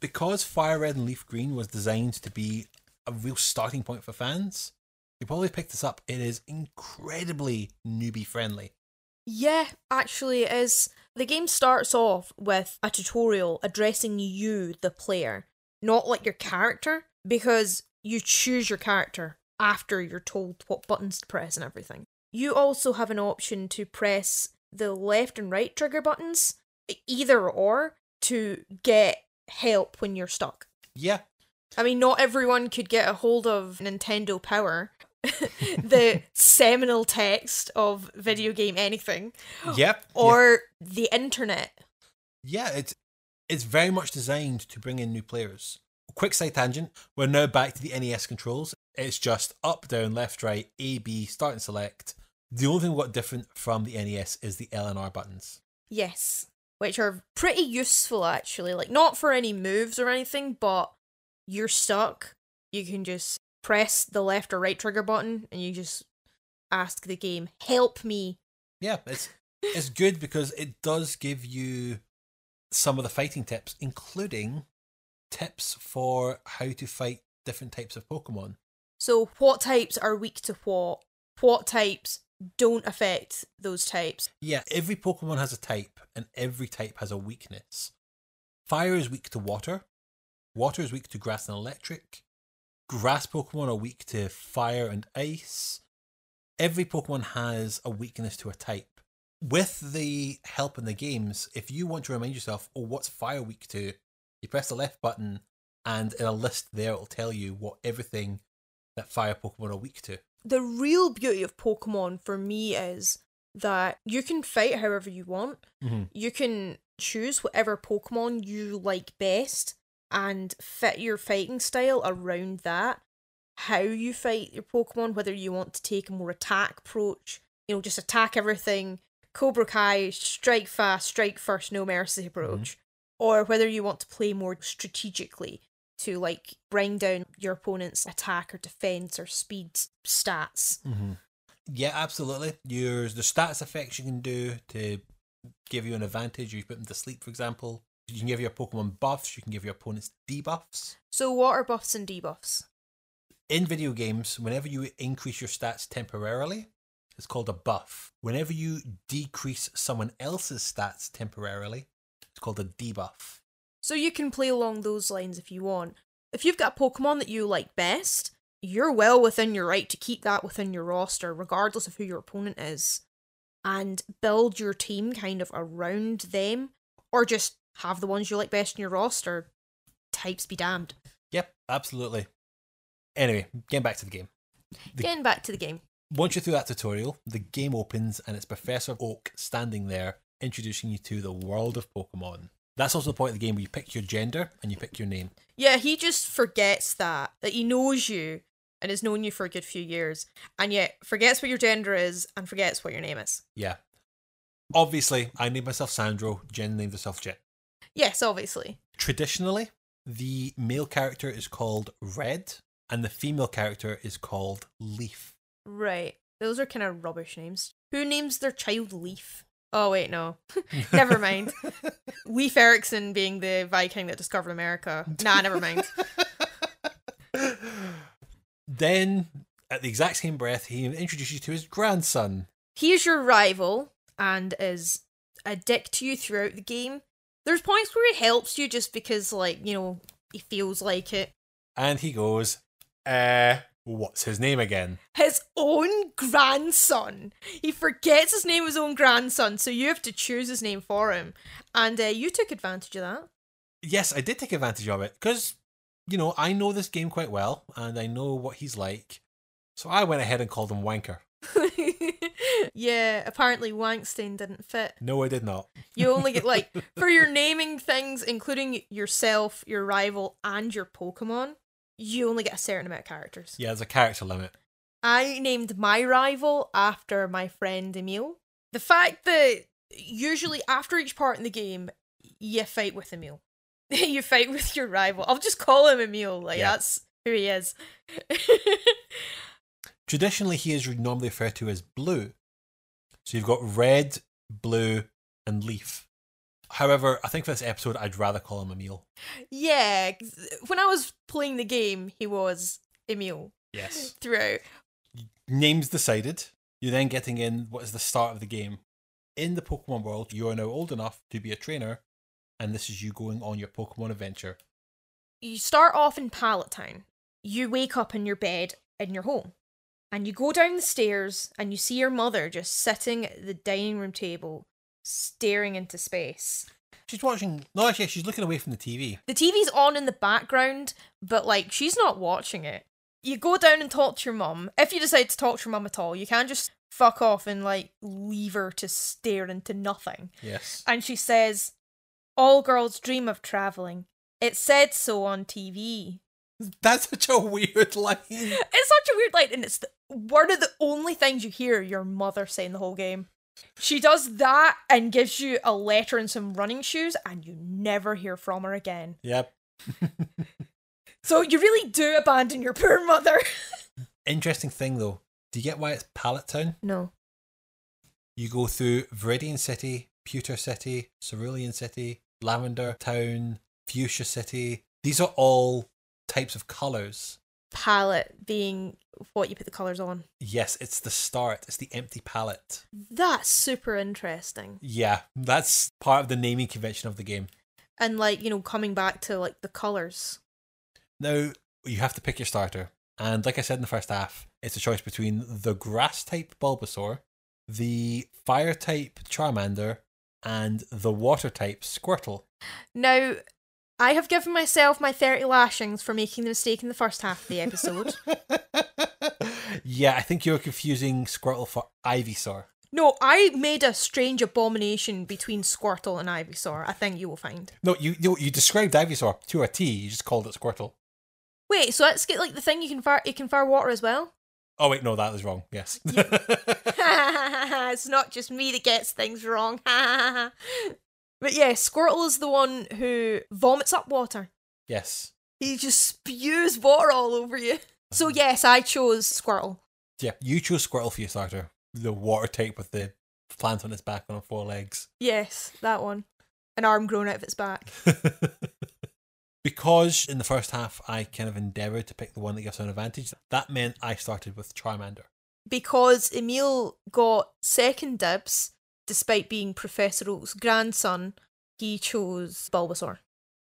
because Fire Red and Leaf Green was designed to be a real starting point for fans, you probably picked this up. It is incredibly newbie friendly. Yeah, actually, it is. The game starts off with a tutorial addressing you, the player, not like your character, because you choose your character after you're told what buttons to press and everything. You also have an option to press the left and right trigger buttons, either or, to get help when you're stuck. Yeah, I mean, not everyone could get a hold of Nintendo Power, the seminal text of video game anything, yep, or the internet. yeah. It's it's very much designed to bring in new players. Quick side tangent. We're now back to the NES controls. It's just up, down, left, right, A, B, start and select. The only thing got different from the NES is the L and R buttons. Yes, which are pretty useful actually. Like, not for any moves or anything, but you're stuck. You can just press the left or right trigger button and you just ask the game, help me. Yeah, it's it's good because it does give you some of the fighting tips, including tips for how to fight different types of Pokemon. So, what types are weak to what? What types don't affect those types? Yeah, every Pokemon has a type, and every type has a weakness. Fire is weak to water, Water is weak to grass and electric. Grass Pokemon are weak to fire and ice. Every Pokemon has a weakness to a type. With the help in the games, if you want to remind yourself, oh, what's fire weak to? You press the left button, and in a list there, it'll tell you what everything that fire Pokemon are weak to. The real beauty of Pokemon for me is that you can fight however you want. Mm-hmm. You can choose whatever Pokemon you like best and fit your fighting style around that. How you fight your Pokemon, whether you want to take a more attack approach, you know, just attack everything, Cobra Kai, strike fast, strike first, no mercy approach, or whether you want to play more strategically to like bring down your opponent's attack or defense or speed stats. Mm-hmm. Yeah, absolutely. There's the stats effects you can do to give you an advantage. You put them to sleep, for example. You can give your Pokemon buffs. You can give your opponents debuffs. So, what are buffs and debuffs? In video games, whenever you increase your stats temporarily, it's called a buff. Whenever you decrease someone else's stats temporarily, it's called a debuff. So you can play along those lines if you want. If you've got a Pokemon that you like best, you're well within your right to keep that within your roster, regardless of who your opponent is, and build your team kind of around them, or just have the ones you like best in your roster. Types be damned. Yep, absolutely. Anyway, getting back to the game. The- Getting back to the game. Once you're through that tutorial, the game opens and it's Professor Oak standing there introducing you to the world of Pokemon. That's also the point of the game where you pick your gender and you pick your name. Yeah, he just forgets that, that he knows you and has known you for a good few years, and yet forgets what your gender is and forgets what your name is. Yeah. Obviously, I named myself Sandro, Jen named herself Jen. Yes, obviously. Traditionally, the male character is called Red and the female character is called Leaf. Right. Those are kind of rubbish names. Who names their child Leaf? Oh, wait, no. never mind. Leif Erikson being the Viking that discovered America. Nah, never mind. Then, at the exact same breath, he introduces you to his grandson. He is your rival and is a dick to you throughout the game. There's points where he helps you just because, like, you know, he feels like it. And he goes, uh, what's his name again? His own grandson. He forgets his name his own grandson, so you have to choose his name for him. And uh, you took advantage of that. Yes, I did take advantage of it because, you know, I know this game quite well and I know what he's like. So I went ahead and called him Wanker. yeah, apparently Wankstein didn't fit. No, I did not. You only get like for your naming things, including yourself, your rival, and your Pokemon. You only get a certain amount of characters. Yeah, there's a character limit. I named my rival after my friend Emil. The fact that usually after each part in the game, you fight with Emil. you fight with your rival. I'll just call him Emil. Like Yeah. that's who he is. Traditionally, he is normally referred to as blue. So you've got red, blue, and leaf. However, I think for this episode, I'd rather call him Emil. yeah, when I was playing the game, he was Emil Yes. throughout. Names decided. You're then getting in what is the start of the game. In the Pokemon world, you are now old enough to be a trainer, and this is you going on your Pokemon adventure. you start off in Pallet Town. You wake up in your bed in your home. And you go down the stairs and you see your mother just sitting at the dining room table, staring into space. She's watching. No, actually, she's looking away from the TV. The TV's on in the background, but like she's not watching it. You go down and talk to your mum. If you decide to talk to your mum at all, you can't just fuck off and like leave her to stare into nothing. Yes. And she says, All girls dream of travelling. It said so on TV. That's such a weird line. It's such a weird line, and it's the, one of the only things you hear your mother saying the whole game. She does that and gives you a letter and some running shoes, and you never hear from her again. Yep. So you really do abandon your poor mother. Interesting thing though. Do you get why it's Pallet Town? No. You go through Viridian City, Pewter City, Cerulean City, Lavender Town, Fuchsia City. These are all types of colours. Palette being what you put the colours on. Yes, it's the start. It's the empty palette. That's super interesting. Yeah, that's part of the naming convention of the game. And like, you know, coming back to like the colours. Now, you have to pick your starter. And like I said in the first half, it's a choice between the grass type Bulbasaur, the fire type Charmander, and the water type Squirtle. Now, I have given myself my 30 lashings for making the mistake in the first half of the episode. yeah, I think you're confusing Squirtle for Ivysaur. no, I made a strange abomination between Squirtle and Ivysaur, I think you will find. No, you you, you described Ivysaur to a T, you just called it Squirtle. Wait, so that's get like the thing you can fire you can fire water as well? Oh wait, no, that was wrong. Yes. it's not just me that gets things wrong. But yeah, Squirtle is the one who vomits up water. yes. He just spews water all over you. So uh-huh. yes, I chose Squirtle. Yeah, you chose Squirtle for your starter. The water type with the plant on its back on four legs. Yes, that one. An arm grown out of its back. because in the first half I kind of endeavoured to pick the one that gives an advantage, that meant I started with Charmander. Because Emil got second dibs, despite being Professor Oak's grandson, he chose Bulbasaur.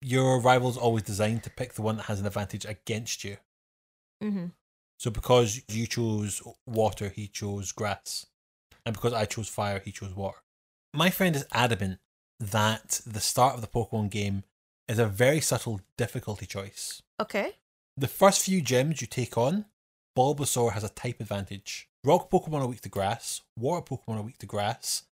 Your rival's always designed to pick the one that has an advantage against you. Mm-hmm. So because you chose water, he chose grass. And because I chose fire, he chose water. My friend is adamant that the start of the Pokemon game is a very subtle difficulty choice. Okay. The first few gyms you take on, Bulbasaur has a type advantage. Rock Pokemon are weak to grass, water Pokemon are weak to grass,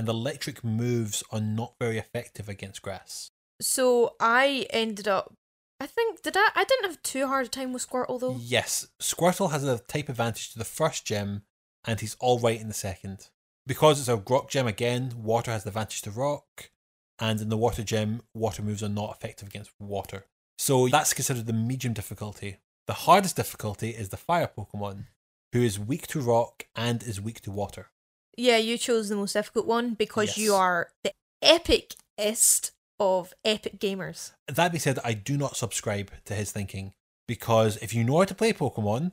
and electric moves are not very effective against grass. So I ended up. I think did I? I didn't have too hard a time with Squirtle though. Yes, Squirtle has a type advantage to the first gym, and he's alright in the second. Because it's a rock gym again, water has the advantage to rock, and in the water gym, water moves are not effective against water. So that's considered the medium difficulty. The hardest difficulty is the fire Pokemon, who is weak to rock and is weak to water. Yeah, you chose the most difficult one because you are the epicest of epic gamers. That being said, I do not subscribe to his thinking because if you know how to play Pokemon,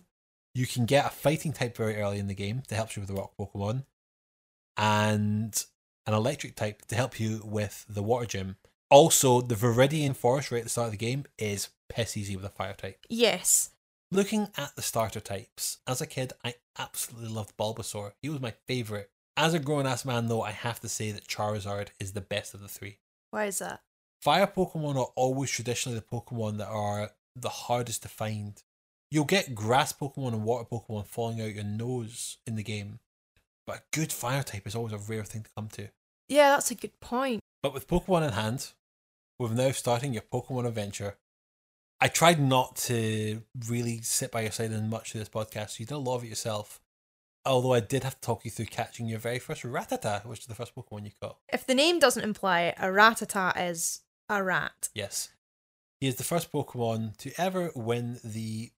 you can get a fighting type very early in the game to help you with the rock Pokemon, and an electric type to help you with the water gym. Also, the Viridian Forest right at the start of the game is piss easy with a fire type. Yes. Looking at the starter types, as a kid, I absolutely loved Bulbasaur. He was my favourite. As a grown ass man, though, I have to say that Charizard is the best of the three. Why is that? Fire Pokemon are always traditionally the Pokemon that are the hardest to find. You'll get grass Pokemon and water Pokemon falling out your nose in the game, but a good fire type is always a rare thing to come to. Yeah, that's a good point. But with Pokemon in hand, with now starting your Pokemon adventure, I tried not to really sit by your side in much of this podcast. You did a lot of it yourself. Although I did have to talk you through catching your very first Rattata, which is the first Pokemon you caught. If the name doesn't imply it, a Rattata is a rat. Yes. He is the first Pokemon to ever win the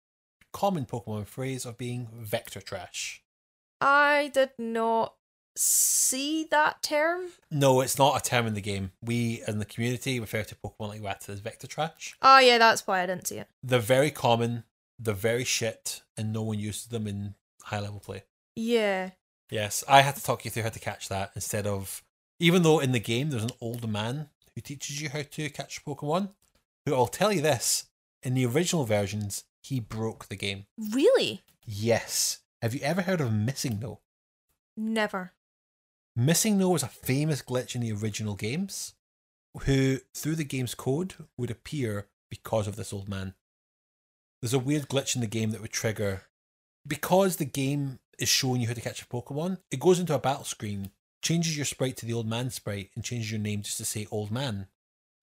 common Pokemon phrase of being vector trash. I did not see that term. No, it's not a term in the game. We, in the community, refer to Pokemon like Rattata as vector trash. Oh yeah, that's why I didn't see it. They're very common, they're very shit, and no one uses them in high level play. Yeah. Yes, I had to talk you through how to catch that instead of. Even though in the game there's an old man who teaches you how to catch Pokemon, who I'll tell you this in the original versions, he broke the game. Really? Yes. Have you ever heard of Missing No? Never. Missing No was a famous glitch in the original games, who, through the game's code, would appear because of this old man. There's a weird glitch in the game that would trigger. Because the game is showing you how to catch a Pokemon, it goes into a battle screen, changes your sprite to the old man sprite, and changes your name just to say old man.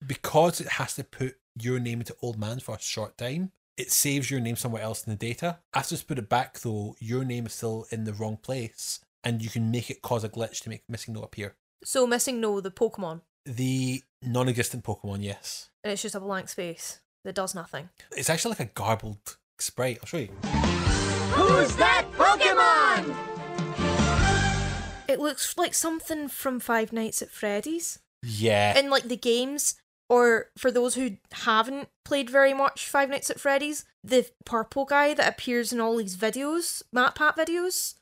Because it has to put your name into old man for a short time, it saves your name somewhere else in the data. After it's put it back though, your name is still in the wrong place, and you can make it cause a glitch to make missing no appear. So missing no the Pokemon, The non-existent Pokemon, yes. and it's just a blank space that does nothing. It's actually like a garbled sprite. I'll show you. Who's that Pokemon? It looks like something from Five Nights at Freddy's. Yeah. in like the games or for those who haven't played very much Five Nights at Freddy's, the purple guy that appears in all these videos, Matt Pat videos.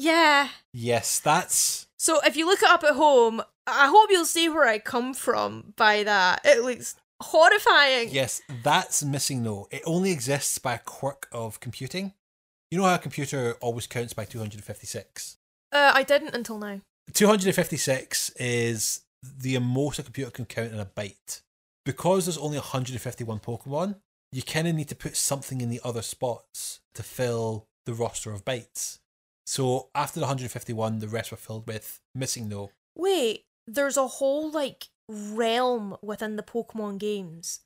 Yeah. yes, that's So if you look it up at home, I hope you'll see where I come from by that. It looks horrifying. Yes, that's missing no. It only exists by a quirk of computing. You know how a computer always counts by 256? Uh, I didn't until now. 256 is the most a computer can count in a byte. Because there's only 151 Pokemon, you kind of need to put something in the other spots to fill the roster of bytes. So after the 151, the rest were filled with missing no. Wait, there's a whole like realm within the Pokemon games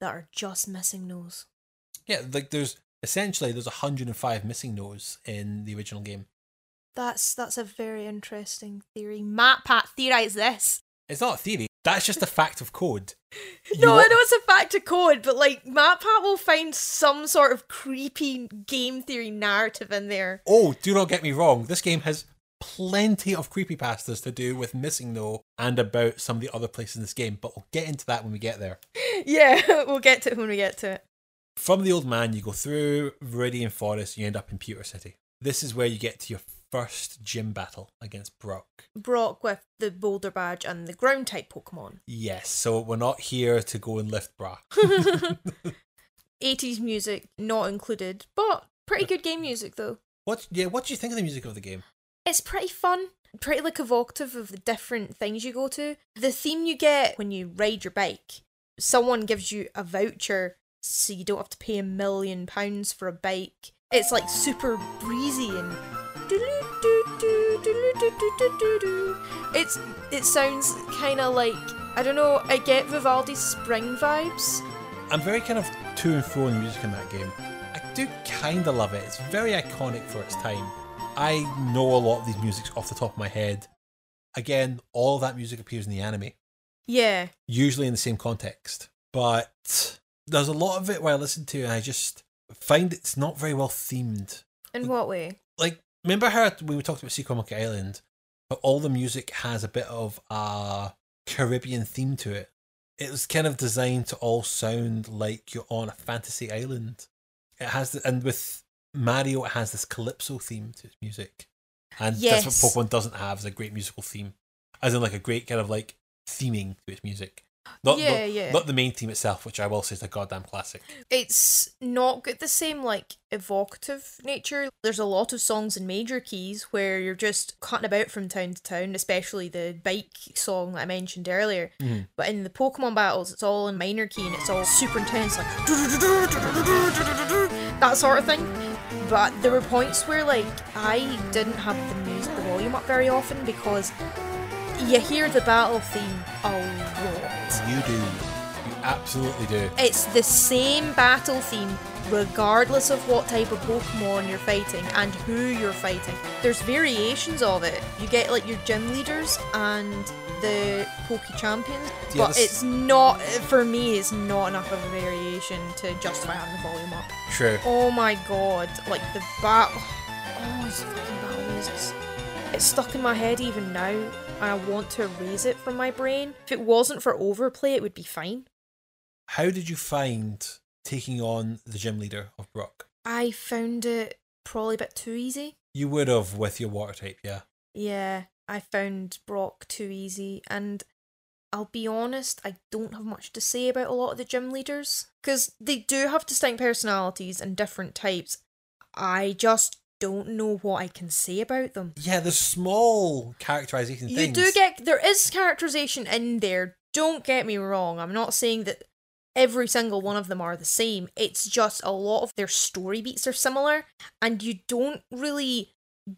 that are just missing those. Yeah, like there's essentially there's 105 missing no's in the original game. That's that's a very interesting theory. Matt Pat theorize this. It's not a theory. That's just a fact of code. You No, I know it's a fact of code, but like Matt Pat will find some sort of creepy game theory narrative in there. Oh, do not get me wrong. This game has plenty of creepypastas to do with missing no and about some of the other places in this game, but we'll get into that when we get there. Yeah, we'll get to it when we get to it. From the old man, you go through Viridian Forest, you end up in Pewter City. This is where you get to your first gym battle against Brock. Brock with the boulder badge and the ground type Pokemon. Yes, so we're not here to go and lift Brock. 80s music not included, but pretty good game music though. What? Yeah, what do you think of the music of the game? It's pretty fun, pretty like evocative of the different things you go to. The theme you get when you ride your bike, someone gives you a voucher so you don't have to pay a million pounds for a bike. It's like super breezy and it's it sounds kind of like I don't know. I get Vivaldi's Spring vibes. I'm very kind of to and fro in the music in that game. I do kind of love it. It's very iconic for its time. I know a lot of these musics off the top of my head. Again, all of that music appears in the anime, Yeah, usually in the same context. But there's a lot of it where I listen to and I just find it's not very well themed. in what way? Like, remember how when we talked about Secret Monkey Island, how all the music has a bit of a Caribbean theme to it? It was kind of designed to all sound like you're on a fantasy island. It has, the, and with Mario, it has this calypso theme to its music, and that's what Pokemon doesn't have is a great musical theme, as in like a great kind of like theming to its music. Not, Yeah, not, yeah. not the main theme itself, which I will say is a goddamn classic. it's not got the same like evocative nature. There's a lot of songs in major keys where you're just cutting about from town to town, especially the bike song that I mentioned earlier. Mhm. But in the Pokemon battles, it's all in minor key and it's all super intense, like that sort of thing. But there were points where like I didn't have the music, the volume up very often because you hear the battle theme a lot. You do, you absolutely do. It's the same battle theme regardless of what type of Pokemon you're fighting and who you're fighting. There's variations of it. You get like your gym leaders and the Poke Champions, Yeah, but this- it's not, for me, it's not enough of a variation to justify having the volume up. True. Oh my god, like the battle. Oh, it's fucking battle. It's stuck in my head even now, and I want to erase it from my brain. If it wasn't for overplay, it would be fine. How did you find taking on the gym leader of Brock? I found it probably a bit too easy. You would have with your water type, yeah. Yeah, I found Brock too easy, and I'll be honest, I don't have much to say about a lot of the gym leaders because they do have distinct personalities and different types. I just don't know what I can say about them. Yeah, the small characterization You things. do get there is characterization in there. Don't get me wrong. I'm not saying that every single one of them are the same. It's just a lot of their story beats are similar, and you don't really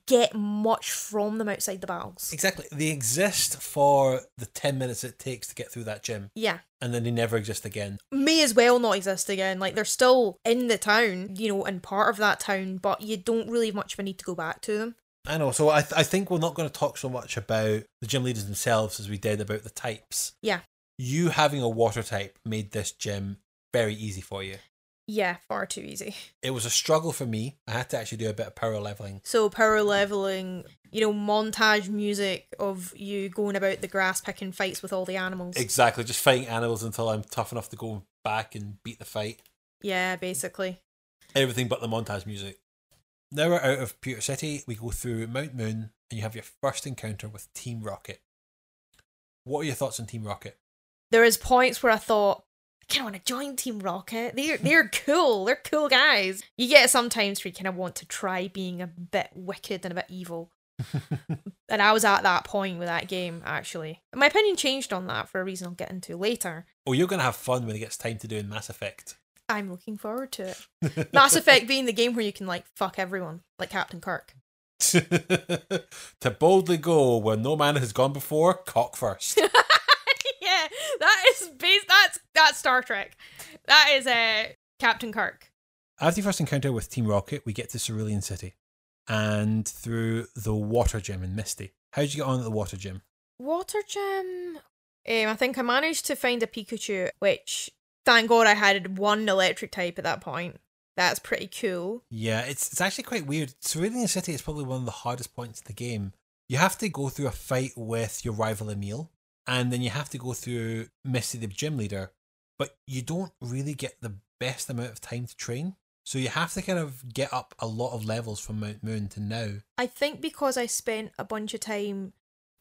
get much from them outside the battles. Exactly. They exist for the 10 minutes it takes to get through that gym, Yeah. and then they never exist again. May as well not exist again. Like they're still in the town, you know, and part of that town, but you don't really have much of a need to go back to them. I know, so I, th- I think we're not going to talk so much about the gym leaders themselves as we did about the types. Yeah. You having a water type made this gym very easy for you. Yeah, far too easy. It was a struggle for me. I had to actually do a bit of power leveling. So power leveling, you know, montage music of you going about the grass picking fights with all the animals. Exactly, just fighting animals until I'm tough enough to go back and beat the fight. yeah, basically. Everything but the montage music. Now we're out of Pewter City, we go through Mount Moon, and you have your first encounter with Team Rocket. What are your thoughts on Team Rocket? There is points where I thought, kind of want to join Team Rocket. They're they're cool. They're cool guys. You get sometimes where you kind of want to try being a bit wicked and a bit evil. and I was at that point with that game actually. My opinion changed on that for a reason I'll get into later. Oh, you're gonna have fun when it gets time to do in Mass Effect. I'm looking forward to it. Mass Effect being the game where you can like fuck everyone, like Captain Kirk. to boldly go where no man has gone before, cock first. Yeah, that is. That's that's Star Trek. That is uh, Captain Kirk. After the first encounter with Team Rocket, we get to Cerulean City and through the water gym in Misty. How did you get on at the water gym? Water gym. Um, I think I managed to find a Pikachu, which thank God I had one electric type at that point. That's pretty cool. Yeah, it's it's actually quite weird. Cerulean City is probably one of the hardest points in the game. You have to go through a fight with your rival Emil, and then you have to go through Misty, the gym leader, but you don't really get the best amount of time to train. So you have to kind of get up a lot of levels from Mount Moon to now. I think because I spent a bunch of time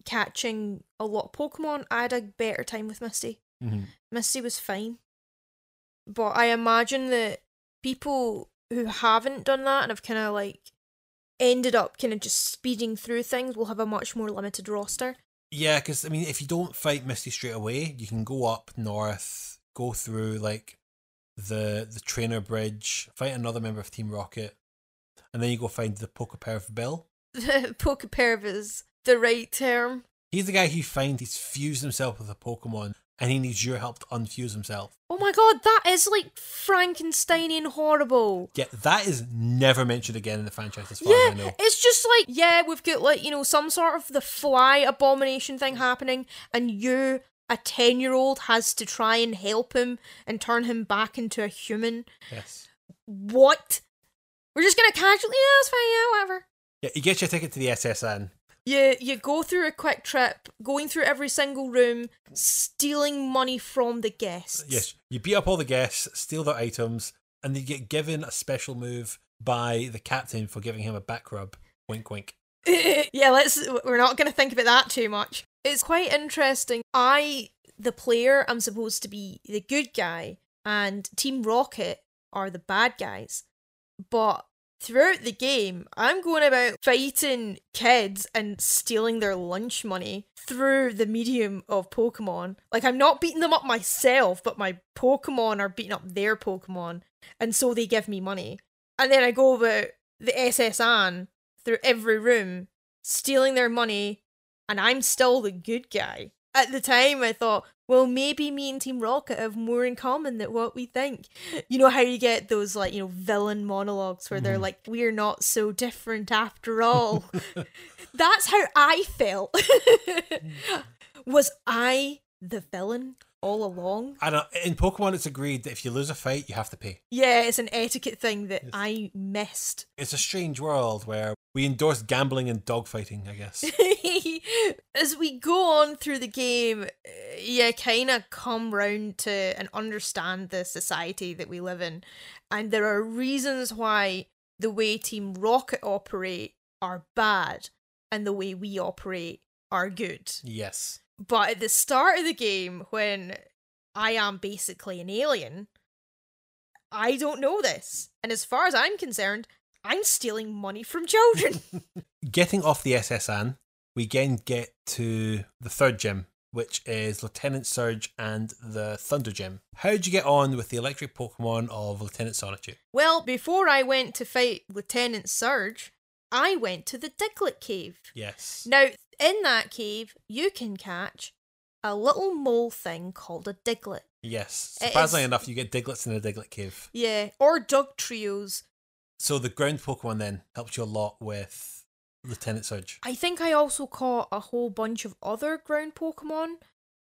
catching a lot of Pokemon, I had a better time with Misty. Mm-hmm. Misty was fine. But I imagine that people who haven't done that and have kind of like ended up kind of just speeding through things will have a much more limited roster. Yeah, because I mean, if you don't fight Misty straight away, you can go up north, go through like the the trainer bridge, fight another member of Team Rocket, and then you go find the Pokeperv Bill. The Pokeperv is the right term. He's the guy who finds he's fused himself with a Pokemon and he needs your help to unfuse himself. Oh my god, that is like Frankensteinian horrible. Yeah, that is never mentioned again in the franchise as far Yeah, as I know. it's just like, yeah, we've got like, you know, some sort of the fly abomination thing happening, and you, a 10 year old, has to try and help him and turn him back into a human. Yes. What? We're just gonna casually, yeah, that's fine, yeah, whatever. Yeah, he gets your ticket to the S.S. Anne. You you go through a quick trip, going through every single room, stealing money from the guests. Yes, you beat up all the guests, steal their items, and you get given a special move by the captain for giving him a back rub. Wink, wink. yeah, let's. We're not going to think about that too much. It's quite interesting. I, the player, I'm supposed to be the good guy, and Team Rocket are the bad guys. But throughout the game, I'm going about fighting kids and stealing their lunch money through the medium of Pokemon. Like, I'm not beating them up myself, but my Pokemon are beating up their Pokemon, and so they give me money. And then I go about the S.S. Anne through every room, stealing their money, and I'm still the good guy. At the time, I thought, well, maybe me and Team Rocket have more in common than what we think. You know how you get those, like, you know, villain monologues where they're Mhm. like, we're not so different after all. That's how I felt. Was I the villain all along? I don't. In Pokemon, it's agreed that if you lose a fight, you have to pay. Yeah, it's an etiquette thing that. I missed. It's a strange world where we endorse gambling and dogfighting. I guess. As we go on through the game, uh, you kind of come round to and understand the society that we live in. And there are reasons why the way Team Rocket operate are bad and the way we operate are good. yes. But at the start of the game, when I am basically an alien, I don't know this. And as far as I'm concerned, I'm stealing money from children. Getting off the S.S. Anne, we again get to the third gym, which is Lieutenant Surge and the Thunder Gym. How did you get on with the electric Pokemon of Lieutenant Sonichu? well, before I went to fight Lieutenant Surge, I went to the Diglett Cave. Yes. Now, in that cave, you can catch a little mole thing called a Diglett. Yes. Surprisingly is- enough, you get Digletts in a Diglett cave. Yeah, or Dugtrios. So the ground Pokemon then helped you a lot with Lieutenant Surge. I think I also caught a whole bunch of other ground Pokemon.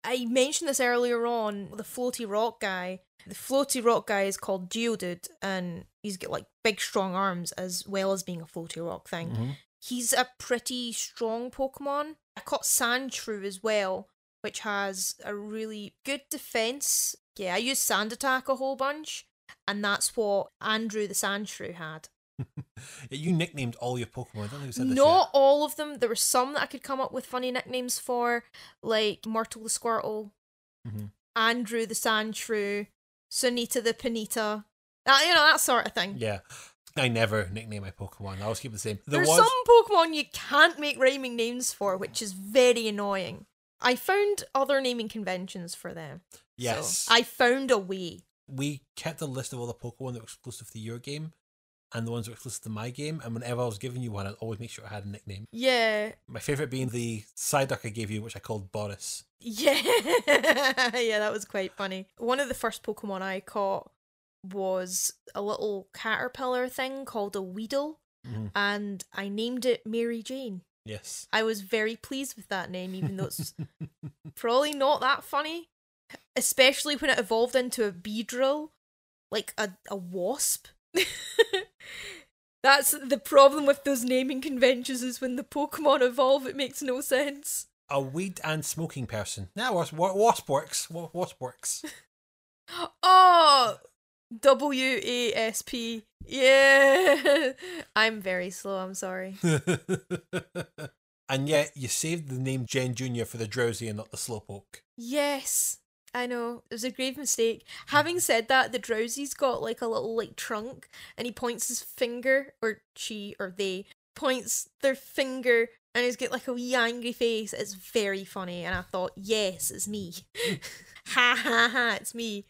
I mentioned this earlier on, the floaty rock guy. The floaty rock guy is called Geodude, and he's got like big strong arms as well as being a floaty rock thing. Mhm. He's a pretty strong Pokemon. I caught Sandshrew as well, which has a really good defense. Yeah, I used Sand Attack a whole bunch, and that's what Andrew the Sandshrew had. You nicknamed all your Pokemon. I don't said this Not yet. all of them. There were some that I could come up with funny nicknames for, like Myrtle the Squirtle, Mhm. Andrew the Sandshrew, Sunita the Panita. That, you know, that sort of thing. Yeah. I never nickname my Pokemon. I always keep it the same. There There's was some Pokemon you can't make rhyming names for, which is very annoying. I found other naming conventions for them. so yes. I found a way. We kept a list of all the Pokemon that were exclusive to your game and the ones that were exclusive to my game. And whenever I was giving you one, I'd always make sure I had a nickname. Yeah. My favorite being the Psyduck I gave you, which I called Boris. Yeah. yeah, that was quite funny. One of the first Pokemon I caught was a little caterpillar thing called a Weedle, Mhm. and I named it Mary Jane. Yes. I was very pleased with that name, even though it's probably not that funny. Especially when it evolved into a Beedrill, like a, a wasp. That's the problem with those naming conventions is when the Pokemon evolve, it makes no sense. A weed and smoking person. Yeah, wasp, wasp works. Wa- Wasp works. Oh, W A S P. Yeah. I'm very slow, I'm sorry. and yet you saved the name Gen Junior for the Drowzee and not the slowpoke. Yes, I know. It was a grave mistake. Having said that, the Drowzee's got like a little like trunk and he points his finger, or she or they points their finger and he's got like a wee angry face. It's very funny and I thought, yes, it's me. ha ha ha, it's me.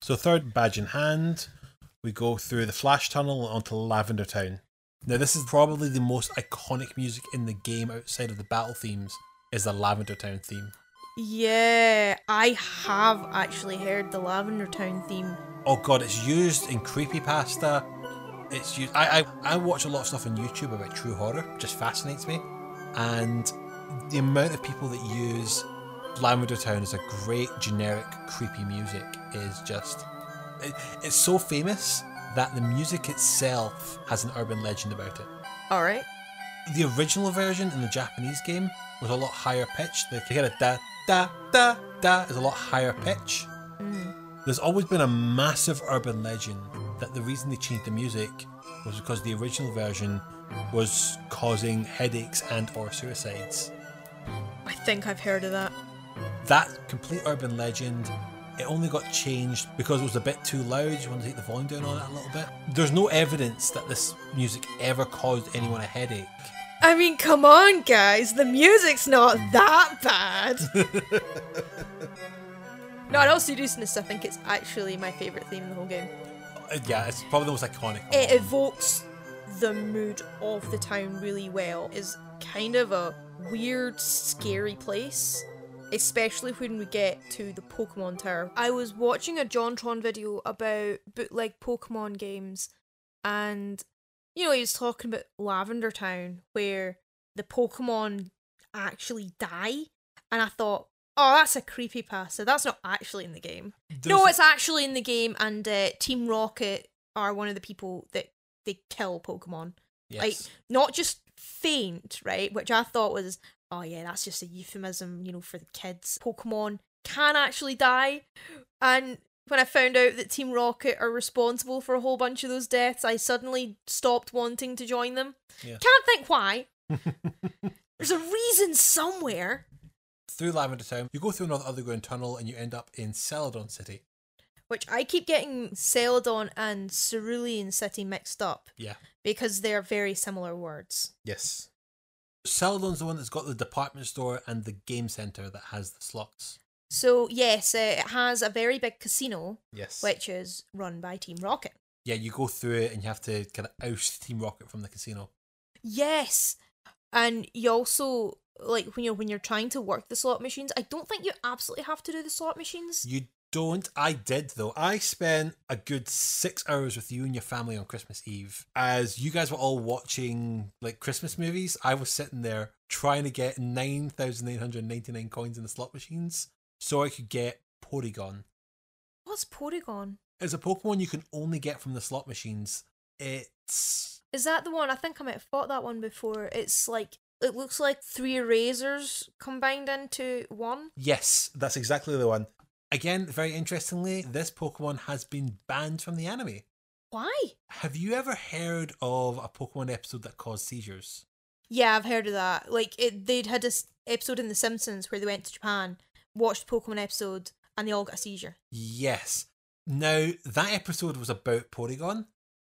So third badge in hand, we go through the Flash Tunnel onto Lavender Town. Now this is probably the most iconic music in the game outside of the battle themes is the Lavender Town theme. Yeah, I have actually heard the Lavender Town theme. Oh god, it's used in creepypasta. It's used. I, I I watch a lot of stuff on YouTube about true horror, it just fascinates me, and the amount of people that use Lavender Town as a great generic creepy music is just. It, it's so famous that the music itself has an urban legend about it. All right. The original version in the Japanese game was a lot higher pitched. You get a da da da da is a lot higher pitch. Hmm. There's always been a massive urban legend that the reason they changed the music was because the original version was causing headaches and or suicides. I think I've heard of that. That complete urban legend, it only got changed because it was a bit too loud. You want to take the volume down on it a little bit. There's no evidence that this music ever caused anyone a headache. I mean, come on, guys. The music's not that bad. no, in all seriousness, I think it's actually my favourite theme in the whole game. Uh, Yeah, it's probably the most iconic. one. It evokes the mood of the town really well. Is kind of a weird, scary place. Especially when we get to the Pokemon Tower. I was watching a JonTron video about bootleg Pokemon games, and you know, he was talking about Lavender Town, where the Pokemon actually die. And I thought, oh, that's a creepy pasta. That's not actually in the game. no, it's actually in the game, and uh, Team Rocket are one of the people that they kill Pokemon. yes. Like, not just faint, right? Which I thought was, oh yeah, that's just a euphemism, you know, for the kids. Pokemon can actually die. And when I found out that Team Rocket are responsible for a whole bunch of those deaths, I suddenly stopped wanting to join them. Yeah. Can't think why. There's a reason somewhere. through Lavender Town, you go through another underground tunnel and you end up in Celadon City. Which I keep getting Celadon and Cerulean City mixed up Yeah. because they're very similar words. Yes. Celadon's the one that's got the department store and the game center that has the slots. So, yes, uh, it has a very big casino, Yes. which is run by Team Rocket. Yeah, you go through it and you have to kind of oust Team Rocket from the casino. Yes. And you also like when you're when you're trying to work the slot machines, I don't think you absolutely have to do the slot machines. You don't. I did though. I spent a good six hours with you and your family on Christmas Eve. As you guys were all watching like Christmas movies, I was sitting there trying to get nine thousand eight hundred ninety nine coins in the slot machines so I could get Porygon. What's Porygon? It's a Pokemon you can only get from the slot machines. It's Is that the one? I think I might have fought that one before. It's like it looks like three razors combined into one. yes, that's exactly the one. Again, very interestingly, this Pokemon has been banned from the anime. Why? Have you ever heard of a Pokemon episode that caused seizures? Yeah, I've heard of that. Like it, they'd had this episode in The Simpsons where they went to Japan, watched Pokemon episode, and they all got a seizure. Yes. Now, that episode was about Porygon.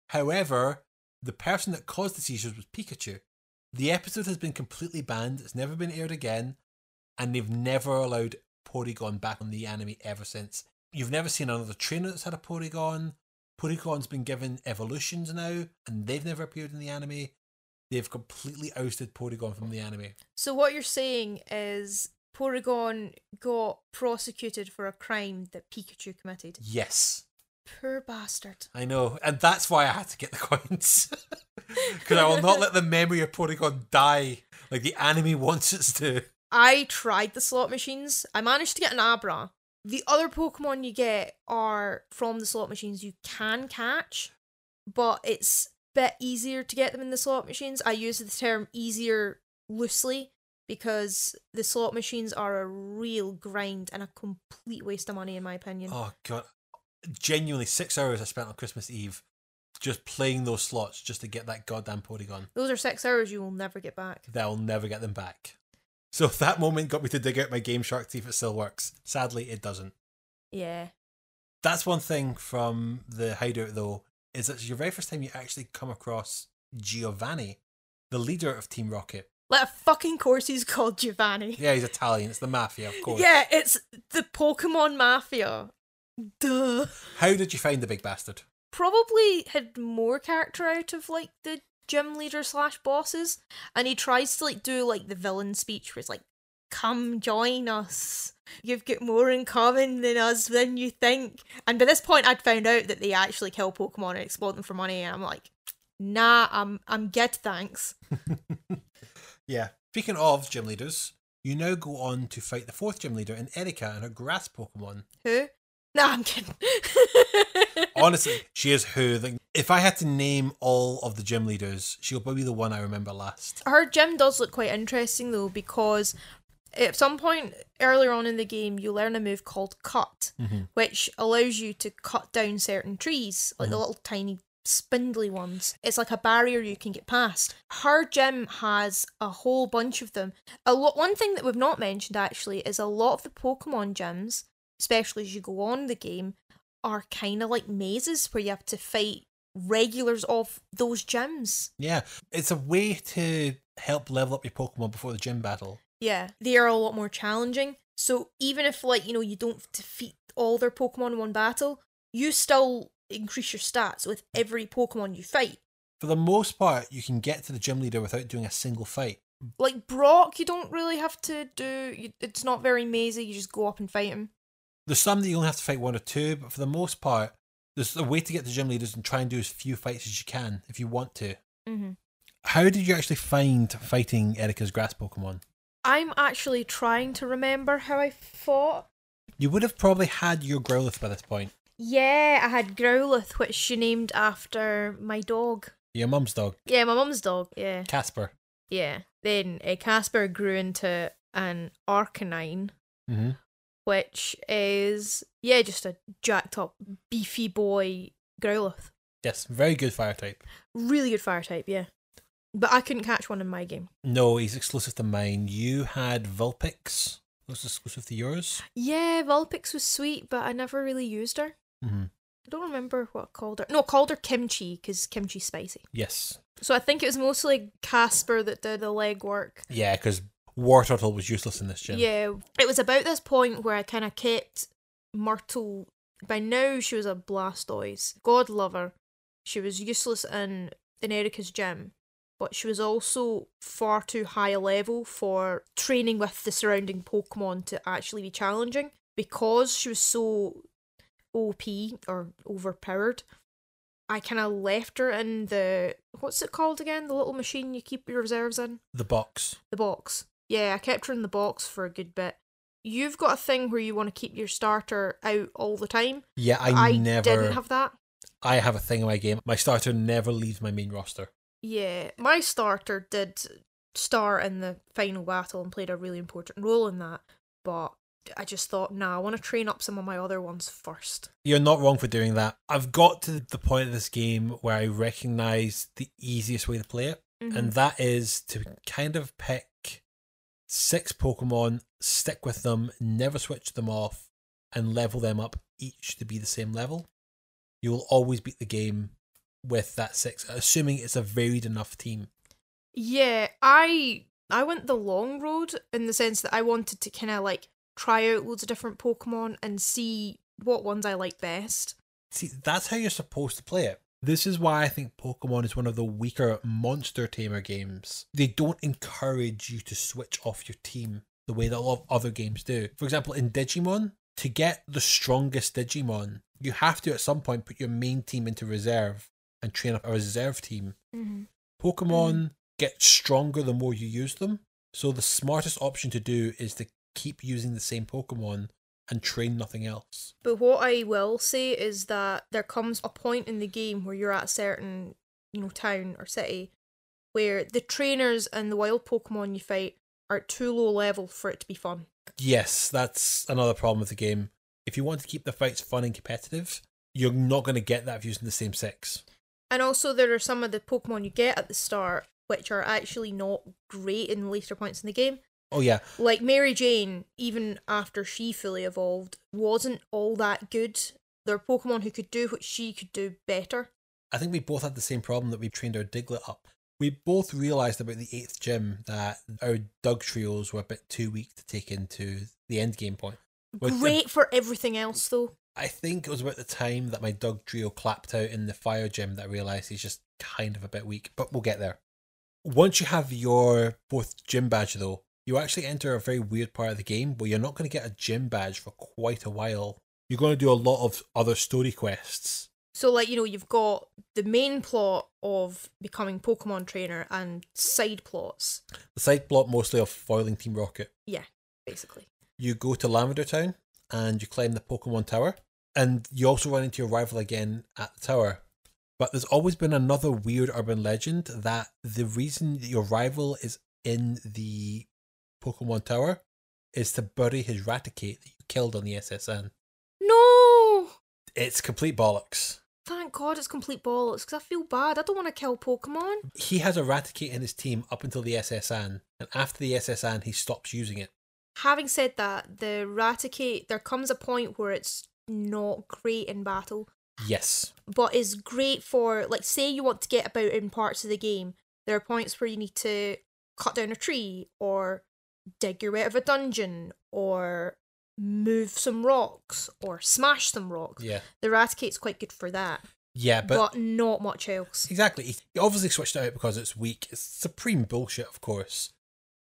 However, the person that caused the seizures was Pikachu. The episode has been completely banned, it's never been aired again, and they've never allowed Porygon back on the anime ever since. You've never seen another trainer that's had a Porygon. Porygon's been given evolutions now, and they've never appeared in the anime. They've completely ousted Porygon from the anime. So what you're saying is Porygon got prosecuted for a crime that Pikachu committed. Yes. Poor bastard. I know, and that's why I had to get the coins. Because I will not let the memory of Porygon die like the anime wants it to. I tried the slot machines. I managed to get an Abra. The other Pokemon you get are from the slot machines you can catch, but it's a bit easier to get them in the slot machines. I use the term easier loosely because the slot machines are a real grind and a complete waste of money in my opinion. Oh god, genuinely six hours I spent on Christmas Eve just playing those slots just to get that goddamn Porygon. Those are 6 hours you will never get back. They'll never get them back. So that moment got me to dig out my Game Shark to see if it still works. Sadly, it doesn't. Yeah. That's one thing from the hideout though, is that it's your very first time you actually come across Giovanni, the leader of Team Rocket. Like a fucking course he's called Giovanni. Yeah, he's Italian. It's the mafia, of course. Yeah, it's the Pokemon Mafia. Duh. How did you find the big bastard? Probably had more character out of like the gym leader slash bosses, and he tries to like do like the villain speech where it's like, "Come join us. You've got more in common than us than you think." And by this point, I'd found out that they actually kill Pokemon and exploit them for money, and I'm like, "Nah, I'm I'm good, thanks." Yeah. Speaking of gym leaders, you now go on to fight the fourth gym leader in Erika and her grass Pokemon. Who? No, I'm kidding. Honestly, she is who. Like, if I had to name all of the gym leaders, she'll probably be the one I remember last. Her gym does look quite interesting though because at some point earlier on in the game you learn a move called cut, mm-hmm. which allows you to cut down certain trees, like the mm-hmm. little tiny spindly ones. It's like a barrier you can get past. Her gym has a whole bunch of them. A lot one thing that we've not mentioned actually is a lot of the Pokemon gyms, especially as you go on the game, are kind of like mazes where you have to fight regulars of those gyms. Yeah, it's a way to help level up your Pokemon before the gym battle. Yeah, they are a lot more challenging. So even if like, you know, you don't defeat all their Pokemon in one battle, you still increase your stats with every Pokemon you fight. For the most part, you can get to the gym leader without doing a single fight. Like Brock, you don't really have to do you, it's not very mazy, you just go up and fight him. There's some that you only have to fight one or two, but for the most part, there's a way to get to gym leaders and try and do as few fights as you can if you want to. Mhm. How did you actually find fighting Erika's grass Pokemon? I'm actually trying to remember how I fought. You would have probably had your Growlithe by this point. Yeah, I had Growlithe, which she named after my dog. Your mum's dog, Yeah, my mum's dog. Yeah. Casper. Yeah. Then uh, Casper grew into an Arcanine, Mm-hmm. which is yeah, just a jacked up, beefy boy Growlithe. Yes, very good fire type. Really good fire type, yeah. But I couldn't catch one in my game. No, he's exclusive to mine. You had Vulpix. Was exclusive to yours? Yeah, Vulpix was sweet, but I never really used her. Mm-hmm. I don't remember what I called her. No, I called her Kimchi because Kimchi's spicy. Yes. So I think it was mostly Casper that did the legwork. Yeah, because Wartortle was useless in this gym. Yeah, it was about this point where I kind of kept Myrtle. By now, she was a Blastoise. God love her. She was useless in, in Erika's gym, but she was also far too high a level for training with the surrounding Pokemon to actually be challenging. Because she was so OP or overpowered, I kind of left her in the. What's it called again? The little machine you keep your reserves in? The box. The box. Yeah, I kept her in the box for a good bit. You've got a thing where you want to keep your starter out all the time. Yeah, I, never. didn't have that. I have a thing in my game. My starter never leaves my main roster. Yeah, my starter did start in the final battle and played a really important role in that, but I just thought, nah, I want to train up some of my other ones first. You're not wrong for doing that. I've got to the point of this game where I recognize the easiest way to play it, Mm-hmm. and that is to kind of pick six Pokemon, stick with them, never switch them off, and level them up each to be the same level, you will always beat the game with that six, assuming it's a varied enough team. Yeah, I I went the long road in the sense that I wanted to kind of like try out loads of different Pokemon and see what ones I like best. See, that's how you're supposed to play it. This is why I think Pokemon is one of the weaker monster tamer games. They don't encourage you to switch off your team the way that a lot of other games do. For example, in Digimon, to get the strongest Digimon, you have to at some point put your main team into reserve and train up a reserve team. Mm-hmm. Pokemon get stronger the more you use them. So the smartest option to do is to keep using the same Pokemon and train nothing else. But what I will say is that there comes a point in the game where you're at a certain, you know, town or city where the trainers and the wild Pokemon you fight are too low level for it to be fun. Yes, that's another problem with the game. If you want to keep the fights fun and competitive, you're not going to get that if using the same six. And also, there are some of the Pokemon you get at the start which are actually not great in later points in the game. Oh yeah, Like Mary Jane, even after she fully evolved, wasn't all that good. There are Pokemon who could do what she could do better. I think we both had the same problem that we trained our Diglett up. We both realised about the eighth gym that our Dugtrios were a bit too weak to take into the end game point. With the- Great for everything else, though. I think it was about the time that my Dugtrio clapped out in the fire gym that I realised he's just kind of a bit weak, but we'll get there. Once you have your fourth gym badge, though, you actually enter a very weird part of the game where you're not going to get a gym badge for quite a while. You're going to do a lot of other story quests. So, like, you know, you've got the main plot of becoming Pokemon trainer and side plots, The side plot mostly of foiling Team Rocket. Yeah, basically. You go to Lavender Town and you climb the Pokemon Tower, and you also run into your rival again at the tower. But there's always been another weird urban legend that the reason that your rival is in the Pokemon Tower is to bury his Raticate that you killed on the S.S. Anne. No! It's complete bollocks. Thank God it's complete bollocks because I feel bad. I don't want to kill Pokemon. He has a Raticate in his team up until the S.S. Anne, and after the S.S. Anne, he stops using it. Having said that, the Raticate, there comes a point where it's not great in battle, Yes. but is great for, like, say you want to get about in parts of the game. There are points where you need to cut down a tree, or dig your way out of a dungeon, or move some rocks, or smash some rocks. Yeah. The Raticate's quite good for that, Yeah, but, not much else. Exactly. He obviously switched it out because it's weak. It's supreme bullshit, of course.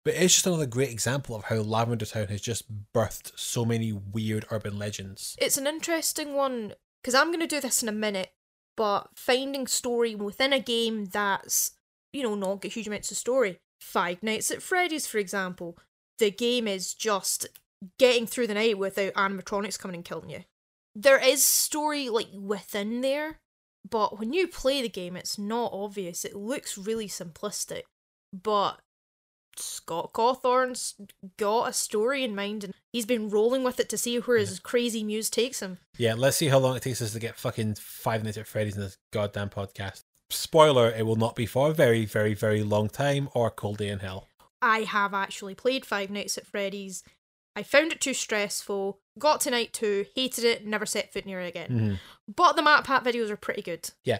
But it's just another great example of how Lavender Town has just birthed so many weird urban legends. It's an interesting one because I'm going to do this in a minute, but finding story within a game that's, you know, not got huge amounts of story. Five Nights at Freddy's, for example, the game is just getting through the night without animatronics coming and killing you. There is story like within there, but when you play the game, it's not obvious. It looks really simplistic, but Scott Cawthon's got a story in mind and he's been rolling with it to see where his crazy muse takes him. Yeah, let's see how long it takes us to get fucking Five minutes at Freddy's in this goddamn podcast. Spoiler, it will not be for a very, very, very long time or a cold day in hell. I have actually played Five Nights at Freddy's. I found it too stressful, got to night two, hated it, never set foot near it again. Mhm. But the MatPat videos are pretty good. Yeah.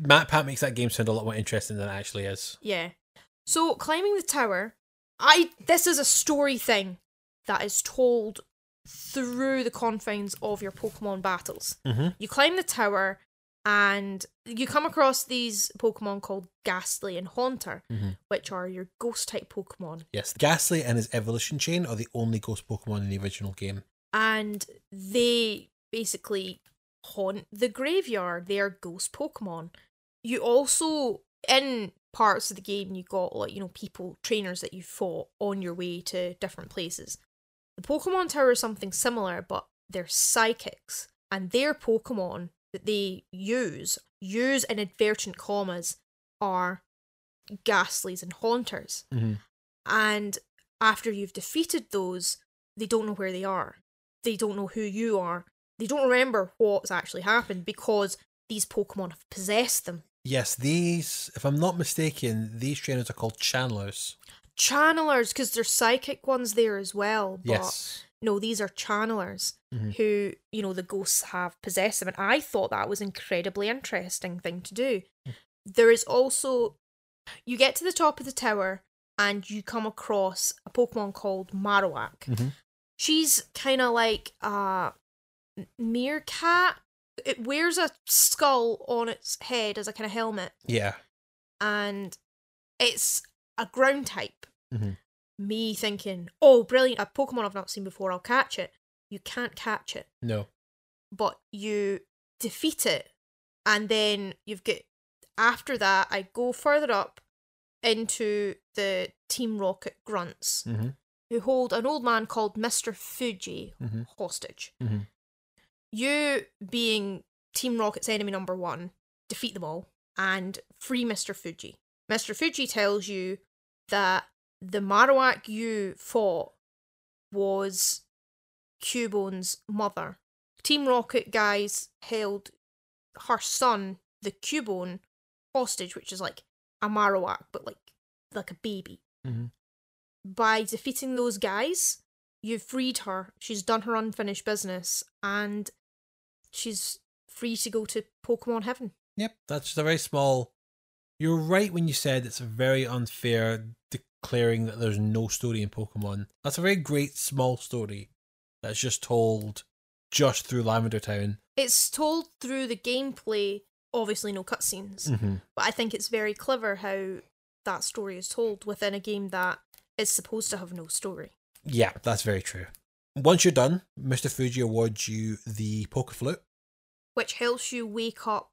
MatPat makes that game sound a lot more interesting than it actually is. Yeah. So climbing the tower, I this is a story thing that is told through the confines of your Pokemon battles. Mhm. You climb the tower and you come across these Pokemon called Gastly and Haunter, Mhm. which are your ghost type Pokemon. Yes, Gastly and his evolution chain are the only ghost Pokemon in the original game. And they basically haunt the graveyard. They are ghost Pokemon. You also in parts of the game you got like, you know, people, trainers that you fought on your way to different places. The Pokemon Tower is something similar, but they're psychics. And their Pokemon that they use, use in advertent commas, are gastlies and haunters. Mhm. And after you've defeated those, they don't know where they are. They don't know who you are. They don't remember what's actually happened because these Pokemon have possessed them. Yes, these, if I'm not mistaken, these trainers are called channelers. Channelers because there's psychic ones there as well. But Yes. no, these are channelers Mhm. who, you know, the ghosts have possessed them. And I thought that was an incredibly interesting thing to do. Hmm. There is also, you get to the top of the tower and you come across a Pokemon called Marowak. Mhm. She's kind of like a meerkat. It wears a skull on its head as a kind of helmet, Yeah. and it's a ground type. Mhm. Me thinking, oh, brilliant, a Pokemon I've not seen before, I'll catch it. You can't catch it, No. but you defeat it, and then you've got. After that, I go further up into the Team Rocket grunts Mm-hmm. who hold an old man called Mr. Fuji Mhm. hostage. Mhm. You, being Team Rocket's enemy number one, defeat them all and free Mr. Fuji. Mr. Fuji tells you that the Marowak you fought was Cubone's mother. Team Rocket guys held her son, the Cubone, hostage, which is like a Marowak, but like like a baby Mhm. by defeating those guys, you've freed her. She's done her unfinished business and she's free to go to Pokemon Heaven. Yep. That's just a very small. You're right when you said it's very unfair declaring that there's no story in Pokemon. That's a very great small story that's just told just through Lavender Town. It's told through the gameplay, obviously no cutscenes, Mm-hmm. but I think it's very clever how that story is told within a game that is supposed to have no story. Yeah, that's very true. Once you're done, Mr. Fuji awards you the Poke Flute. Which helps you wake up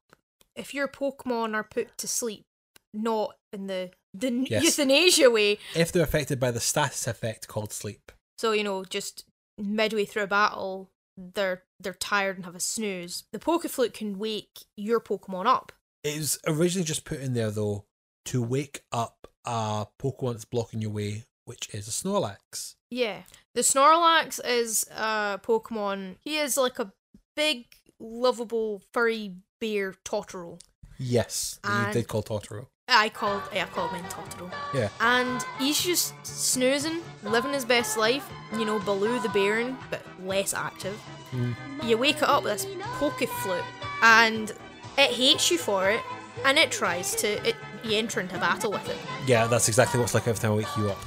if your Pokemon are put to sleep, not in the the Yes. euthanasia way, If they're affected by the status effect called sleep. So you know, just midway through a battle, they're they're tired and have a snooze. The Poke Flute can wake your Pokemon up. It was originally just put in there though to wake up a Pokemon that's blocking your way, which is a Snorlax. Yeah, the Snorlax is a Pokemon. He is like a big, lovable, furry bear Totoro. Yes, that you did call Totoro. I called, I called mine Totoro. Yeah. And he's just snoozing, living his best life. You know, below the Baron, but less active. Mm. You wake it up with this Pokeflute, and it hates you for it, and it tries to. It, you enter into battle with it. Yeah, that's exactly what's like every time I wake you up.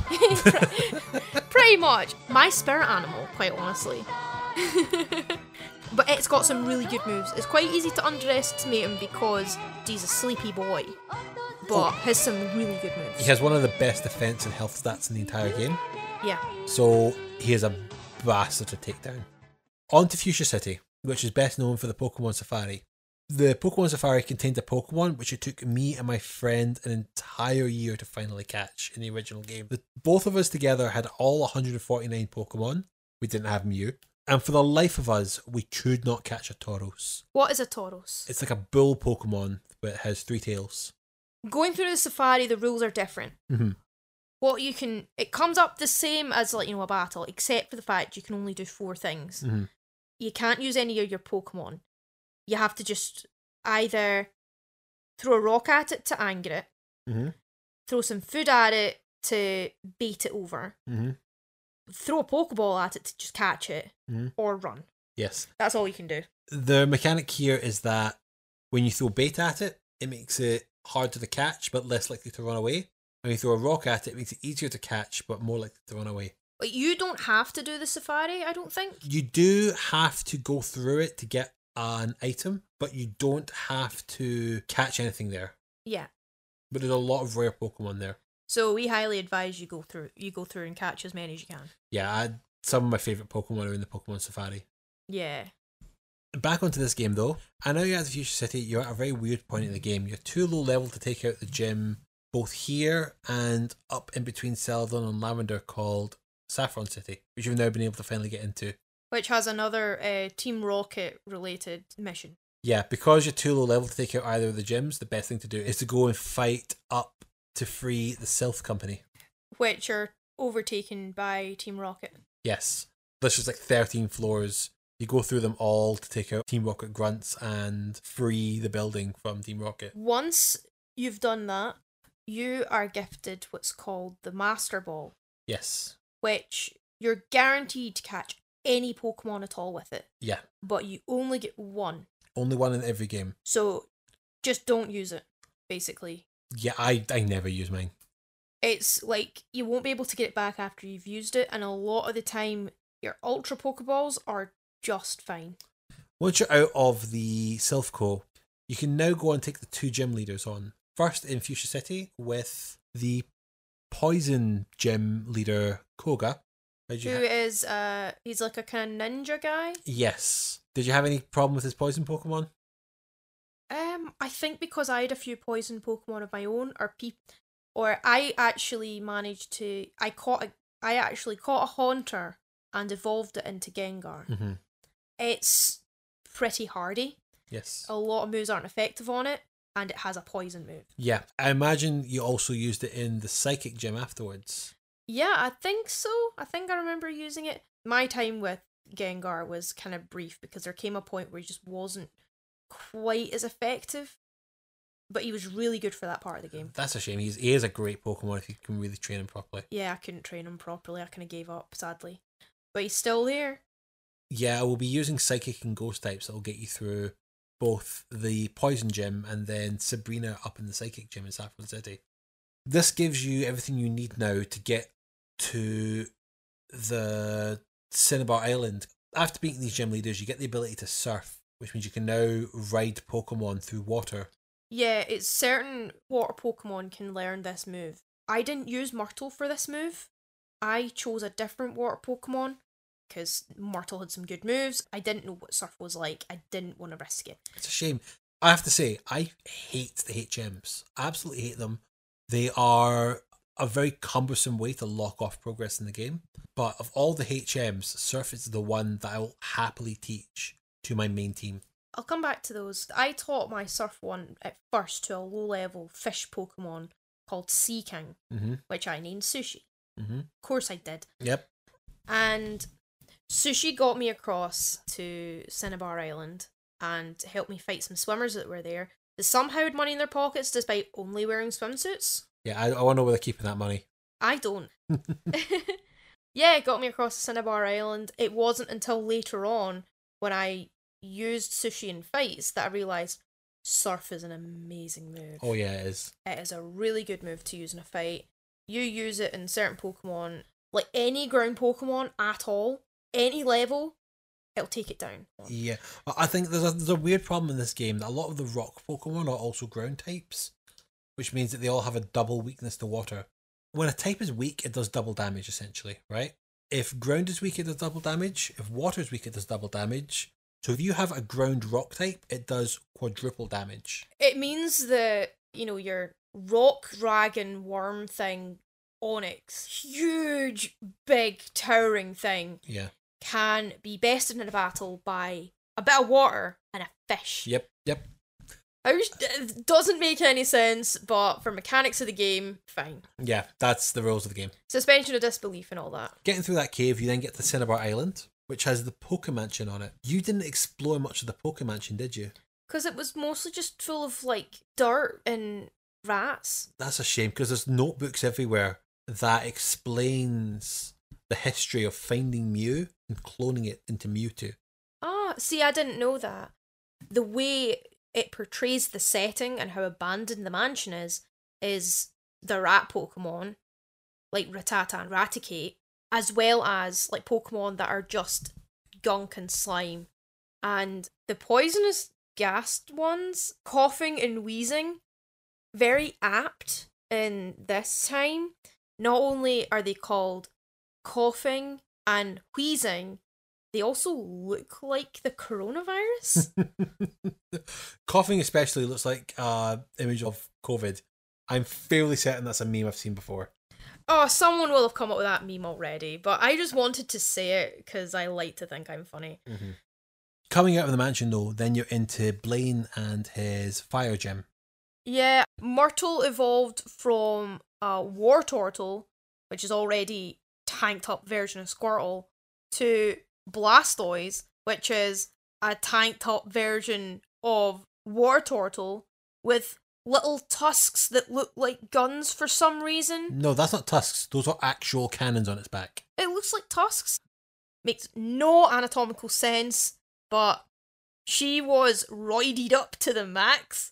Pretty much. My spirit animal, quite honestly. but it's got some really good moves. It's quite easy to underestimate him because he's a sleepy boy. But oh. has some really good moves. He has one of the best defense and health stats in the entire game, Yeah. so he is a bastard to take down. On to Fuchsia City, which is best known for the Pokemon Safari. The Pokemon Safari contained a Pokemon which it took me and my friend an entire year to finally catch in the original game. The, both of us together had all 149 Pokemon. We didn't have Mew. And for the life of us, we could not catch a Tauros. What is a Tauros? It's like a bull Pokemon, but it has three tails. Going through the safari, the rules are different. Mhm. What you can, it comes up the same as like you know a battle, except for the fact you can only do four things. Mhm. You can't use any of your Pokemon. You have to just either throw a rock at it to anger it, Mhm. throw some food at it to bait it over, Mm-hmm. throw a Pokeball at it to just catch it, Mhm. or run. Yes. That's all you can do. The mechanic here is that when you throw bait at it, it makes it harder to catch but less likely to run away. When you throw a rock at it, it makes it easier to catch but more likely to run away. But you don't have to do the safari, I don't think. You do have to go through it to get an item, but you don't have to catch anything there. Yeah. But there's a lot of rare Pokemon there. So we highly advise you go through you go through and catch as many as you can. Yeah, I, some of my favourite Pokemon are in the Pokemon Safari. Yeah. Back onto this game though, I know you're at the Fuchsia City, you're at a very weird point in the game. You're too low level to take out the gym, both here and up in between Celadon and Lavender called Saffron City, which you've now been able to finally get into. Which has another uh, Team Rocket related mission. Yeah, because you're too low level to take out either of the gyms, the best thing to do is to go and fight up to free the Silph Company. Which are overtaken by Team Rocket. Yes. There's just like 13 floors. You go through them all to take out Team Rocket grunts and free the building from Team Rocket. Once you've done that, you are gifted what's called the Master Ball, Yes. which you're guaranteed to catch any Pokemon at all with it, Yeah. but you only get one. Only one in every game. So just don't use it, basically. Yeah, I, I never use mine. It's like you won't be able to get it back after you've used it, and a lot of the time, your Ultra Pokeballs are just fine. Once you're out of the Silph Co., you can now go and take the two gym leaders on. First in Fuchsia City with the poison gym leader Koga. Who you is uh he's like a kind of ninja guy. yes. Did you have any problem with his poison Pokemon? Um, I think because I had a few poison Pokemon of my own, or peop, or I actually managed to. I caught a. I actually caught a Haunter and evolved it into Gengar. Mm-hmm. It's pretty hardy. Yes. A lot of moves aren't effective on it, and it has a poison move. Yeah. I imagine you also used it in the psychic gym afterwards. Yeah, I think so. I think I remember using it. My time with Gengar was kind of brief because there came a point where he just wasn't quite as effective. But he was really good for that part of the game. That's a shame. He's, he is a great Pokemon if you can really train him properly. Yeah, I couldn't train him properly. I kind of gave up, sadly. But he's still there. Yeah, I will be using psychic and ghost types that will get you through both the poison gym and then Sabrina up in the psychic gym in Saffron City. This gives you everything you need now to get to the Cinnabar Island. After beating these gym leaders, you get the ability to surf, which means you can now ride Pokemon through water. Yeah, it's certain water Pokemon can learn this move. I didn't use Myrtle for this move. I chose a different water Pokemon because Myrtle had some good moves. I didn't know what Surf was like. I didn't want to risk it. It's a shame. I have to say, I hate the HMs. I absolutely hate them. They are a very cumbersome way to lock off progress in the game. But of all the HMs, Surf is the one that I will happily teach to my main team. I'll come back to those. I taught my Surf one at first to a low level fish Pokemon called Seaking, Mm-hmm. which I named Sushi. Mm-hmm. Of course I did. Yep. And Sushi got me across to Cinnabar Island and helped me fight some swimmers that were there. They somehow had money in their pockets despite only wearing swimsuits. Yeah, I, I want to know where they're keeping that money. I don't. yeah, it got me across to Cinnabar Island. It wasn't until later on when I used Sushi in fights that I realised Surf is an amazing move. Oh, yeah, it is. It is a really good move to use in a fight. You use it in certain Pokemon, like any ground Pokemon at all, any level, it'll take it down. Yeah. I think there's a, there's a weird problem in this game that a lot of the rock Pokemon are also ground types, which means that they all have a double weakness to water. When a type is weak, it does double damage, essentially, right? If ground is weak, it does double damage. If water is weak, it does double damage. So if you have a ground rock type, it does quadruple damage. It means that, you know, your rock dragon worm thing, Onix, huge, big, towering thing, Yeah. Can be bested in a battle by a bit of water and a fish. Yep. Yep. Which doesn't make any sense, but for mechanics of the game, fine. Yeah. That's the rules of the game. Suspension of disbelief and all that. Getting through that cave, you then get to Cinnabar Island, which has the Poke Mansion on it. You didn't explore much of the Poke Mansion, did you? Because it was mostly just full of like dirt and rats. That's a shame because there's notebooks everywhere that explains the history of finding Mew and cloning it into Mewtwo. Ah, see, I didn't know that. The way it portrays the setting and how abandoned the mansion is, is the rat Pokemon, like Rattata and Raticate, as well as like Pokemon that are just gunk and slime. And the poisonous gassed ones, Koffing and Weezing, very apt in this time. Not only are they called Koffing and Weezing, they also look like the coronavirus. Koffing especially looks like uh image of COVID. I'm fairly certain that's a meme I've seen before. oh, someone will have come up with that meme already, but I just wanted to say it because I like to think I'm funny. Coming out of the mansion though, then you're into Blaine and his fire gem. Yeah, Myrtle evolved from a Wartortle, which is already tanked up version of Squirtle, to Blastoise, which is a tanked up version of Wartortle with little tusks that look like guns for some reason. No, that's not tusks. Those are actual cannons on its back. It looks like tusks. Makes no anatomical sense, but she was roided up to the max.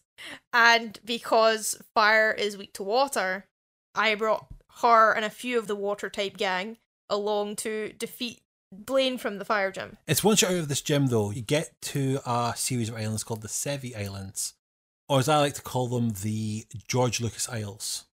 And because fire is weak to water, I brought her and a few of the water type gang along to defeat Blaine from the fire gym. It's once you're out of this gym, though, you get to a series of islands called the Sevii Islands, or as I like to call them, the George Lucas Isles,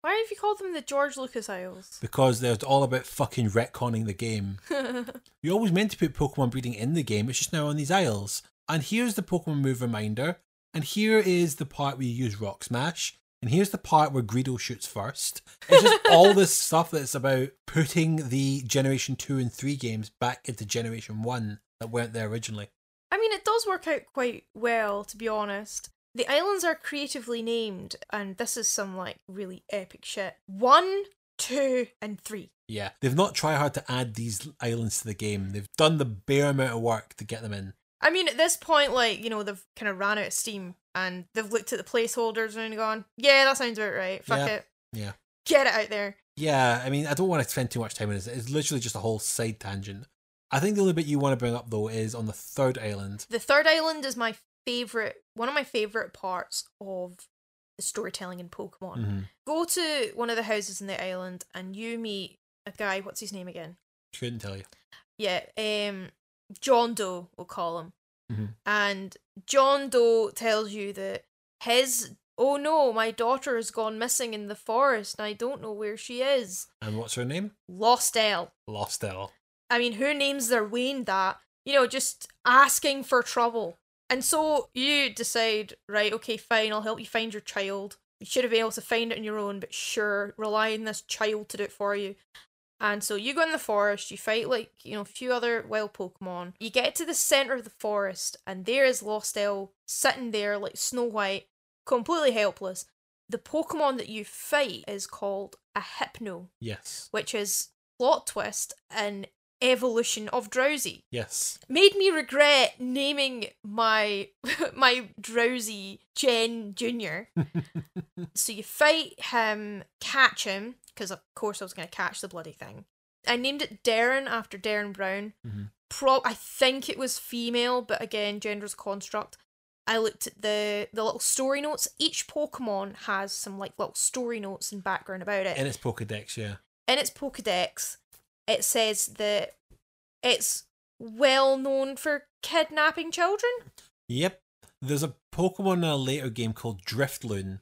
Why have you called them the George Lucas Isles? because they're all about fucking retconning the game. You always meant to put Pokemon breeding in the game, it's just now on these isles. And here's the Pokemon move reminder, and here is the part where you use Rock Smash, and here's the part where Greedo shoots first. It's just all this stuff that's about putting the Generation 2 and 3 games back into Generation 1 that weren't there originally. I mean, it does work out quite well, to be honest. The islands are creatively named, and this is some like really epic shit. One, two, and three. Yeah, they've not tried hard to add these islands to the game. They've done the bare amount of work to get them in. I mean, at this point, like, you know, they've kind of ran out of steam and they've looked at the placeholders and gone, yeah, that sounds about right. Fuck Yeah. it. Yeah. Get it out there. Yeah, I mean, I don't want to spend too much time on this. It's literally just a whole side tangent. I think the only bit you want to bring up though is on the third island. The third island is my favorite, one of my favorite parts of the storytelling in Pokemon. Mm-hmm. Go to one of the houses in the island and you meet a guy, what's his name again? Couldn't tell you. Yeah, um, John Doe, we'll call him. Mhm. And John Doe tells you that his, oh no, my daughter has gone missing in the forest and I don't know where she is. And what's her name? Lostelle. Lost Elle. I mean, who names their Wayne that? You know, just asking for trouble. And so you decide, right, okay, fine, I'll help you find your child. You should have been able to find it on your own, but sure, rely on this child to do it for you. And so you go in the forest, you fight like, you know, a few other wild Pokemon. You get to the center of the forest, and there is Lostelle sitting there like Snow White, completely helpless. The Pokemon that you fight is called a Hypno, Yes. which is plot twist an evolution of Drowzee. Yes. Made me regret naming my my Drowzee Jen Junior. so you fight him, catch him, because of course I was gonna catch the bloody thing. I named it Darren after Derren Brown. Mhm. Pro, I think it was female, but again, gender's construct. I looked at the the little story notes. Each Pokemon has some like little story notes and background about it In its Pokedex, yeah. in its Pokedex, it says that it's well known for kidnapping children. Yep. There's a Pokemon in a later game called Drifloon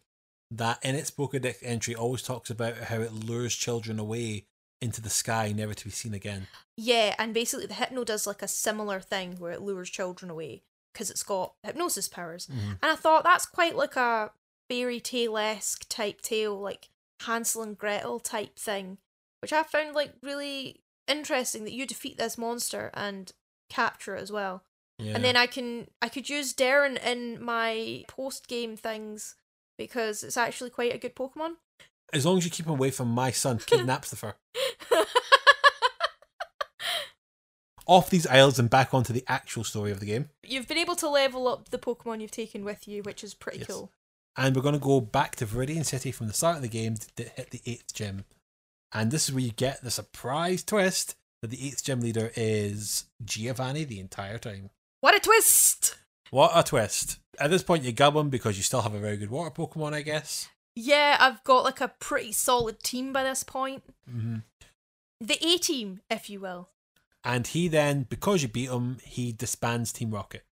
that in its Pokedex entry always talks about how it lures children away into the sky, never to be seen again. Yeah, and basically the Hypno does like a similar thing where it lures children away because it's got hypnosis powers. Mhm. And I thought that's quite like a fairy tale esque type tale, like Hansel and Gretel type thing, which I found like really interesting that you defeat this monster and capture it as well. Yeah. and then I can I could use Darren in my post game things because it's actually quite a good Pokemon. as long as you keep him away from my son, kidnaps the fur. Off these isles and back onto the actual story of the game. You've been able to level up the Pokemon you've taken with you, which is pretty Yes. cool. And we're going to go back to Viridian City from the start of the game to hit the 8th gym. And this is where you get the surprise twist that the 8th gym leader is Giovanni the entire time. What a twist! What a twist. At this point, you gub him because you still have a very good water Pokemon, I guess. Yeah, I've got like a pretty solid team by this point. Mm-hmm. The A team, if you will. And he then, because you beat him, he disbands Team Rocket.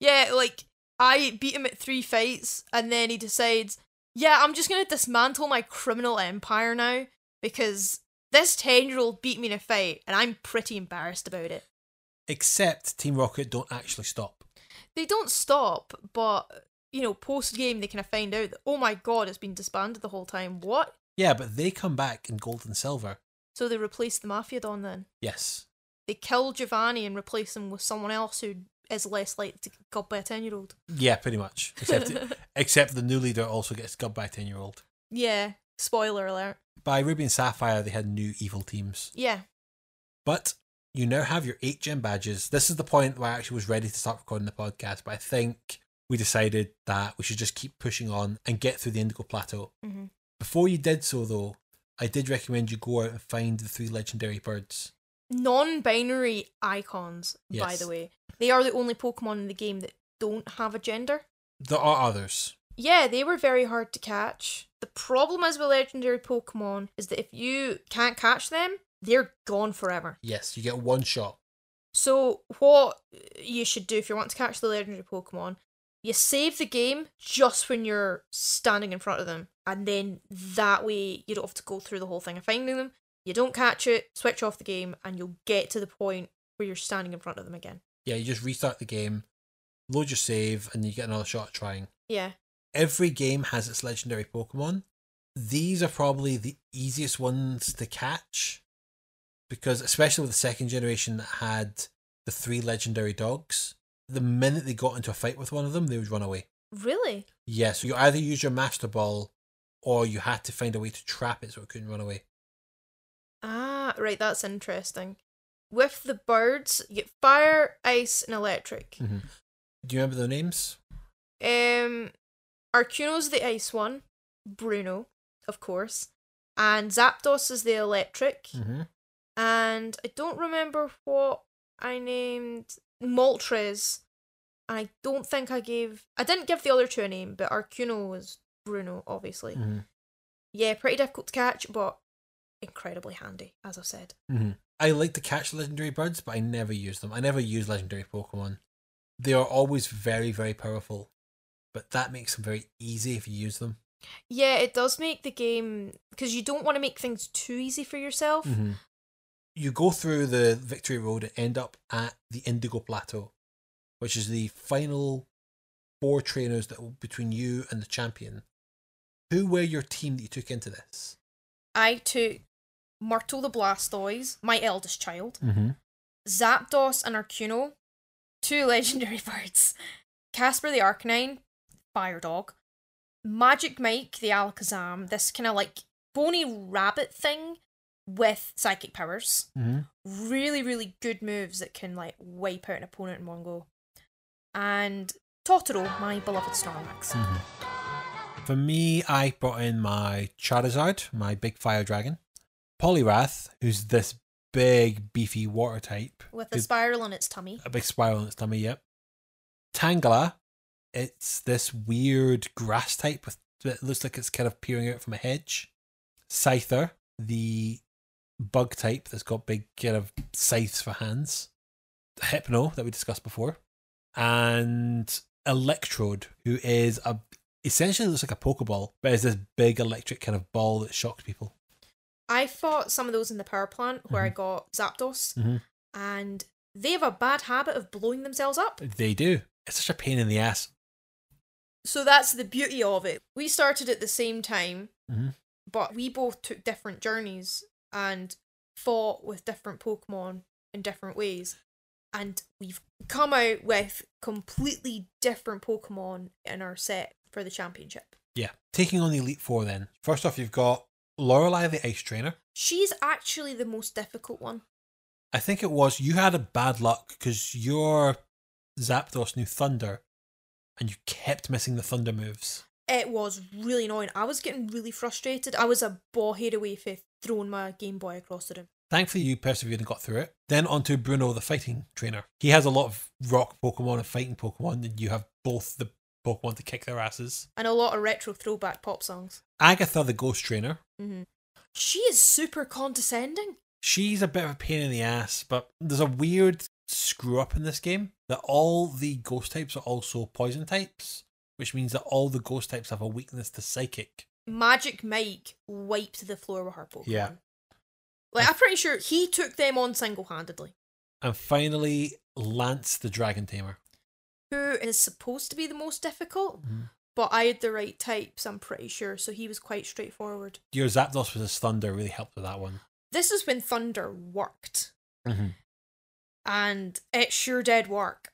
Yeah, like I beat him at three fights, and then he decides, yeah, I'm just gonna dismantle my criminal empire now because this ten year old beat me in a fight, and I'm pretty embarrassed about it. Except Team Rocket don't actually stop. They don't stop, but you know, post game they kind of find out that oh my god, it's been disbanded the whole time. What? Yeah, but they come back in gold and silver. So they replace the Mafia Don then. Yes. They kill Giovanni and replace him with someone else who is less likely to get gubbed by a ten year old. Yeah, pretty much. Except except the new leader also gets gubbed by a 10 year old. Yeah. Spoiler alert. By Ruby and Sapphire, they had new evil teams. Yeah. But you now have your eight gem badges. This is the point where I actually was ready to start recording the podcast, but I think we decided that we should just keep pushing on and get through the Indigo Plateau. Mm-hmm. Before you did so, though, I did recommend you go out and find the three legendary birds. Non-binary icons, by the way, they are the only Pokemon in the game that don't have a gender. There are others. Yeah, they were very hard to catch. The problem is with legendary Pokemon is that if you can't catch them, they're gone forever. Yes, you get one shot. So what you should do if you want to catch the legendary Pokemon, you save the game just when you're standing in front of them, and then that way you don't have to go through the whole thing of finding them. You don't catch it, switch off the game, and you'll get to the point where you're standing in front of them again. Yeah, you just restart the game, load your save, and you get another shot at trying. Yeah. Every game has its legendary Pokemon. These are probably the easiest ones to catch because, especially with the second generation that had the three legendary dogs, the minute they got into a fight with one of them, they would run away. Really? Yeah, so you either use your Master Ball or you had to find a way to trap it so it couldn't run away. Ah, right, that's interesting. With the birds, you get fire, ice, and electric. Do you remember their names? Um, Articuno's the ice one, Bruno, of course, and Zapdos is the electric, Mm-hmm. and I don't remember what I named Moltres, and I don't think I gave. I didn't give the other two a name, but Articuno was Bruno, obviously. Mm-hmm. Yeah, pretty difficult to catch, but incredibly handy, as I've said. Mm-hmm. I like to catch legendary birds, but I never use them. I never use legendary Pokemon. They are always very, very powerful, but that makes them very easy if you use them. Yeah, it does make the game because you don't want to make things too easy for yourself. Mm-hmm. You go through the Victory Road and end up at the Indigo Plateau, which is the final four trainers that will between you and the champion. Who were your team that you took into this? I took Myrtle the Blastoise, my eldest child, Mm-hmm. Zapdos and Articuno, two legendary birds, Casper the Arcanine, Fire Dog, Magic Mike the Alakazam, this kind of like bony rabbit thing with psychic powers. Mm-hmm. Really, really good moves that can like wipe out an opponent in one go. And Totoro, my beloved Snorlax. For me, I brought in my Charizard, my big fire dragon, Poliwrath, who's this big, beefy water type, With a spiral on its tummy. a big spiral on its tummy, yep. Tangela, it's this weird grass type with it looks like it's kind of peering out from a hedge. Scyther, the bug type that's got big kind of scythes for hands. Hypno that we discussed before. And Electrode, who is a essentially looks like a Pokeball, but is this big electric kind of ball that shocks people. I fought some of those in the power plant where I got Zapdos, Mhm. and they have a bad habit of blowing themselves up. They do. It's such a pain in the ass. So that's the beauty of it. We started at the same time, Mhm. but we both took different journeys and fought with different Pokemon in different ways. And we've come out with completely different Pokemon in our set for the championship. Yeah. Taking on the Elite Four then. First off, you've got Lorelei the Ice Trainer. She's actually the most difficult one. I think it was you had a bad luck because your Zapdos knew Thunder and you kept missing the Thunder moves. It was really annoying. I was getting really frustrated. I was a ball head away from throwing my Game Boy across the room. Thankfully, you persevered and got through it. Then on to Bruno the Fighting Trainer. He has a lot of rock Pokemon and fighting Pokemon, and you have both the Pokemon to kick their asses. And a lot of retro throwback pop songs. Agatha the Ghost Trainer. hmm She is super condescending. She's a bit of a pain in the ass, but there's a weird screw up in this game that all the ghost types are also poison types, which means that all the ghost types have a weakness to psychic. Magic Mike wiped the floor with her Pokemon. Yeah. Like, I'm pretty sure he took them on single handedly. And finally, Lance the Dragon Tamer. Who is supposed to be the most difficult, Mhm. but I had the right types, I'm pretty sure, so he was quite straightforward. Your Zapdos with his Thunder really helped with that one. This is when Thunder worked, Mm-hmm. And it sure did work.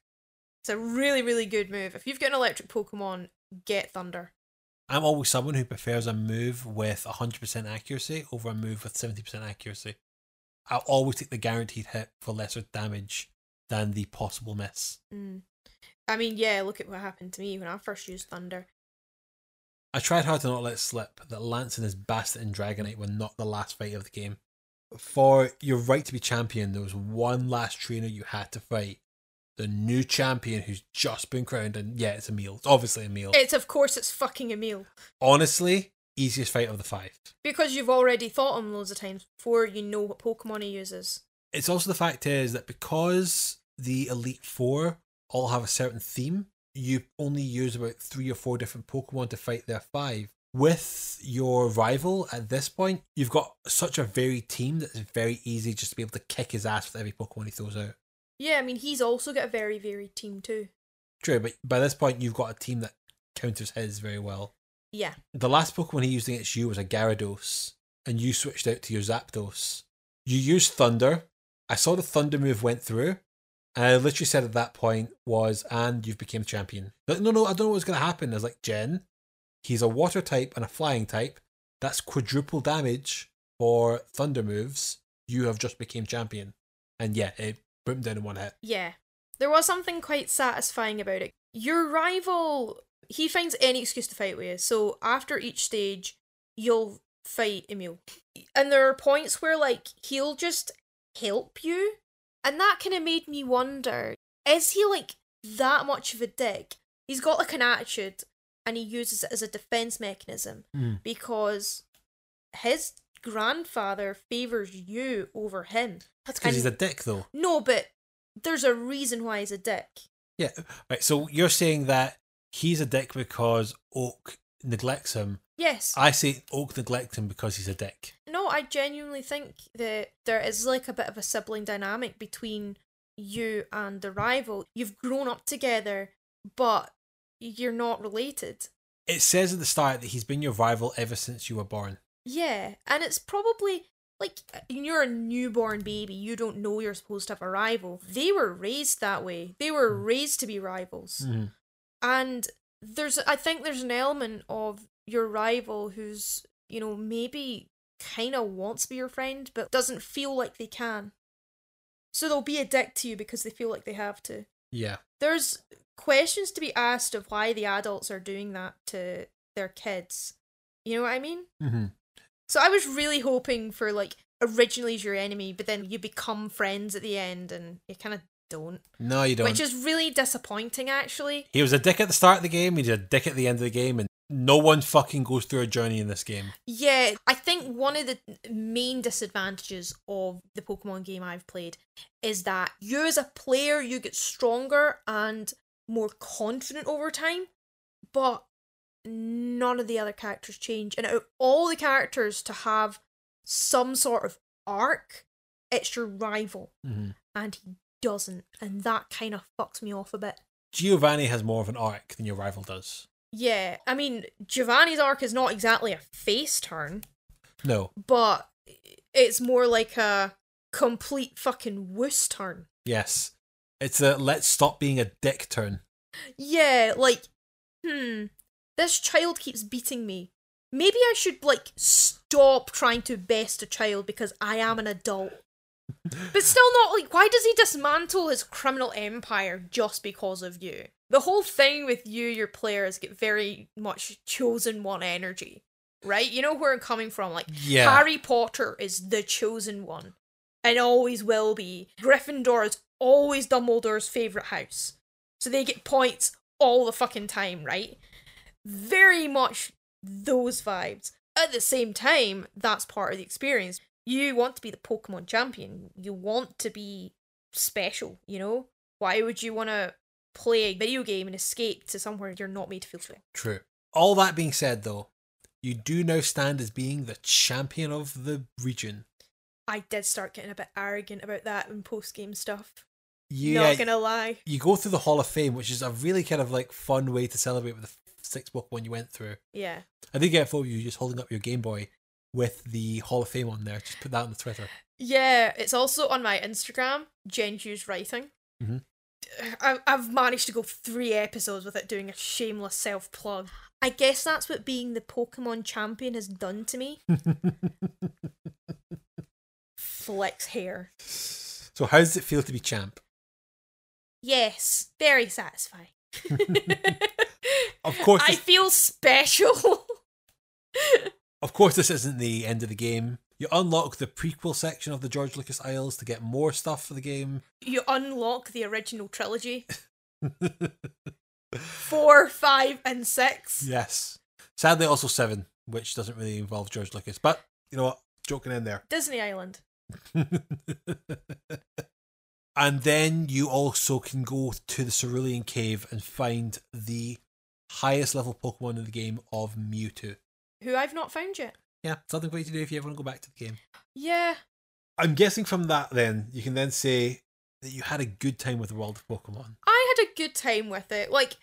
It's a really, really good move. If you've got an electric Pokemon, get Thunder. I'm always someone who prefers a move with 100% accuracy over a move with 70% accuracy. I'll always take the guaranteed hit for lesser damage than the possible miss. Mm. I mean, yeah, look at what happened to me when I first used Thunder. I tried hard to not let slip that Lance and his Bastet and Dragonite were not the last fight of the game. For your right to be champion, there was one last trainer you had to fight. The new champion who's just been crowned, and yeah, it's Emil. It's obviously Emil. It's, of course, it's fucking Emil. Honestly, easiest fight of the five. Because you've already fought him loads of times before you know what Pokemon he uses. It's also the fact is that because the Elite Four all have a certain theme, you only use about three or four different Pokemon to fight their five. With your rival at this point, you've got such a varied team that it's very easy just to be able to kick his ass with every Pokemon he throws out. Yeah, I mean, he's also got a very varied team too. True, but by this point, you've got a team that counters his very well. Yeah. The last Pokemon he used against you was a Gyarados, and you switched out to your Zapdos. You used Thunder. I saw the Thunder move went through, and I literally said at that point was, and you've become champion. Like, no, no, I don't know what's going to happen. I was like, Jen, he's a water type and a flying type. That's quadruple damage for Thunder moves. You have just became champion. And yeah, it put him down in one hit. Yeah. There was something quite satisfying about it. Your rival, he finds any excuse to fight with you. So after each stage, you'll fight Emil. And there are points where, like, he'll just help you. And that kind of made me wonder is he, like, that much of a dick? He's got, like, an attitude and he uses it as a defense mechanism Mm. because his grandfather favors you over him. That's because he's a dick, though. No, but there's a reason why he's a dick. Yeah. Right. So you're saying that he's a dick because Oak neglects him. Yes. I say Oak neglects him because he's a dick. no, I genuinely think that there is like a bit of a sibling dynamic between you and the rival. You've grown up together, but you're not related. It says at the start that he's been your rival ever since you were born. Yeah, and it's probably like you're a newborn baby, you don't know you're supposed to have a rival. They were raised that way. They were raised to be rivals. Mhm. And there's I think there's an element of your rival who's, you know, maybe kind of wants to be your friend but doesn't feel like they can. So they'll be a dick to you because they feel like they have to. Yeah. There's questions to be asked of why the adults are doing that to their kids. You know what I mean? Mm-hmm. So I was really hoping for like originally he's your enemy, but then you become friends at the end, and you kind of don't, No, you don't. which is really disappointing. Actually, He was a dick at the start of the game. He's a dick at the end of the game, and no one fucking goes through a journey in this game. yeah, I think one of the main disadvantages of the Pokemon game I've played is that you as a player you get stronger and more confident over time, but none of the other characters change. And out of all the characters to have some sort of arc, it's your rival. Mm-hmm. and he doesn't, and that kind of fucks me off a bit. Giovanni has more of an arc than your rival does. Yeah, I mean, Giovanni's arc is not exactly a face turn, No. but it's more like a complete fucking wuss turn. Yes. It's a let's stop being a dick turn. Yeah, like, hmm, this child keeps beating me. Maybe I should, like, stop trying to best a child because I am an adult. But still not like why does he dismantle his criminal empire just because of you? The whole thing with you, your players get very much chosen one energy. Right? You know where I'm coming from. Like Yeah. Harry Potter is the chosen one. And always will be. Gryffindor is always Dumbledore's favourite house. So they get points all the fucking time, right? Very much those vibes. At the same time, that's part of the experience. You want to be the Pokemon champion. You want to be special, you know? Why would you want to play a video game and escape to somewhere you're not made to feel special? True. All that being said, though, you do now stand as being the champion of the region. I did start getting a bit arrogant about that in post game stuff. You, Not gonna lie. you go through the Hall of Fame, which is a really kind of like fun way to celebrate with the six Pokemon you went through. Yeah. I did get a photo of you just holding up your Game Boy with the Hall of Fame on there. Just put that on the Twitter. Yeah, it's also on my Instagram, Hughes Writing. Mhm. I- I've managed to go three episodes without doing a shameless self plug. I guess that's what being the Pokemon champion has done to me. Flex hair. So how does it feel to be champ? Yes, very satisfying. Of course, I this, feel special. of course, this isn't the end of the game. You unlock the prequel section of the George Lucas Isles to get more stuff for the game. you unlock the original trilogy. Four, five, and six. Yes. Sadly, also seven, which doesn't really involve George Lucas. But you know what? Joking in there. Disney Island. and then you also can go to the Cerulean Cave and find the highest level Pokemon in the game of Mewtwo. Who I've not found yet. Yeah, something for you to do if you ever want to go back to the game. Yeah. I'm guessing from that, then you can then say that you had a good time with the world of Pokemon. I had a good time with it. Like,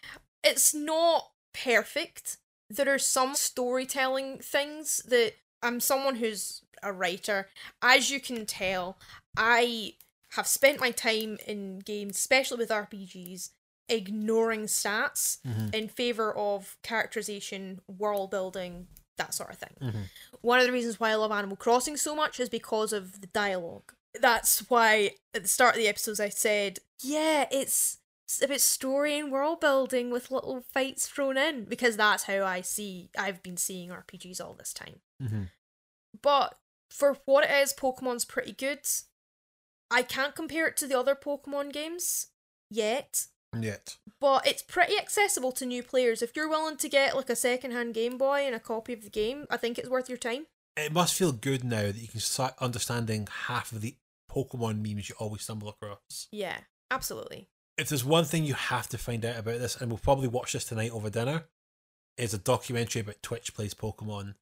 it's not perfect. There are some storytelling things that I'm someone who's a writer. As you can tell, I have spent my time in games, especially with RPGs, ignoring stats in favor of characterization, world building, that sort of thing. One of the reasons why I love Animal Crossing so much is because of the dialogue. That's why at the start of the episodes I said, yeah, it's it's a bit story and world building with little fights thrown in because that's how I see I've been seeing RPGs all this time. Mm-hmm. But for what it is, Pokemon's pretty good. I can't compare it to the other Pokemon games yet, Yet. but it's pretty accessible to new players. If you're willing to get like a second-hand Game Boy and a copy of the game, I think it's worth your time. It must feel good now that you can start understanding half of the Pokemon memes you always stumble across. Yeah, absolutely. If there's one thing you have to find out about this, and we'll probably watch this tonight over dinner, is a documentary about Twitch Plays Pokemon,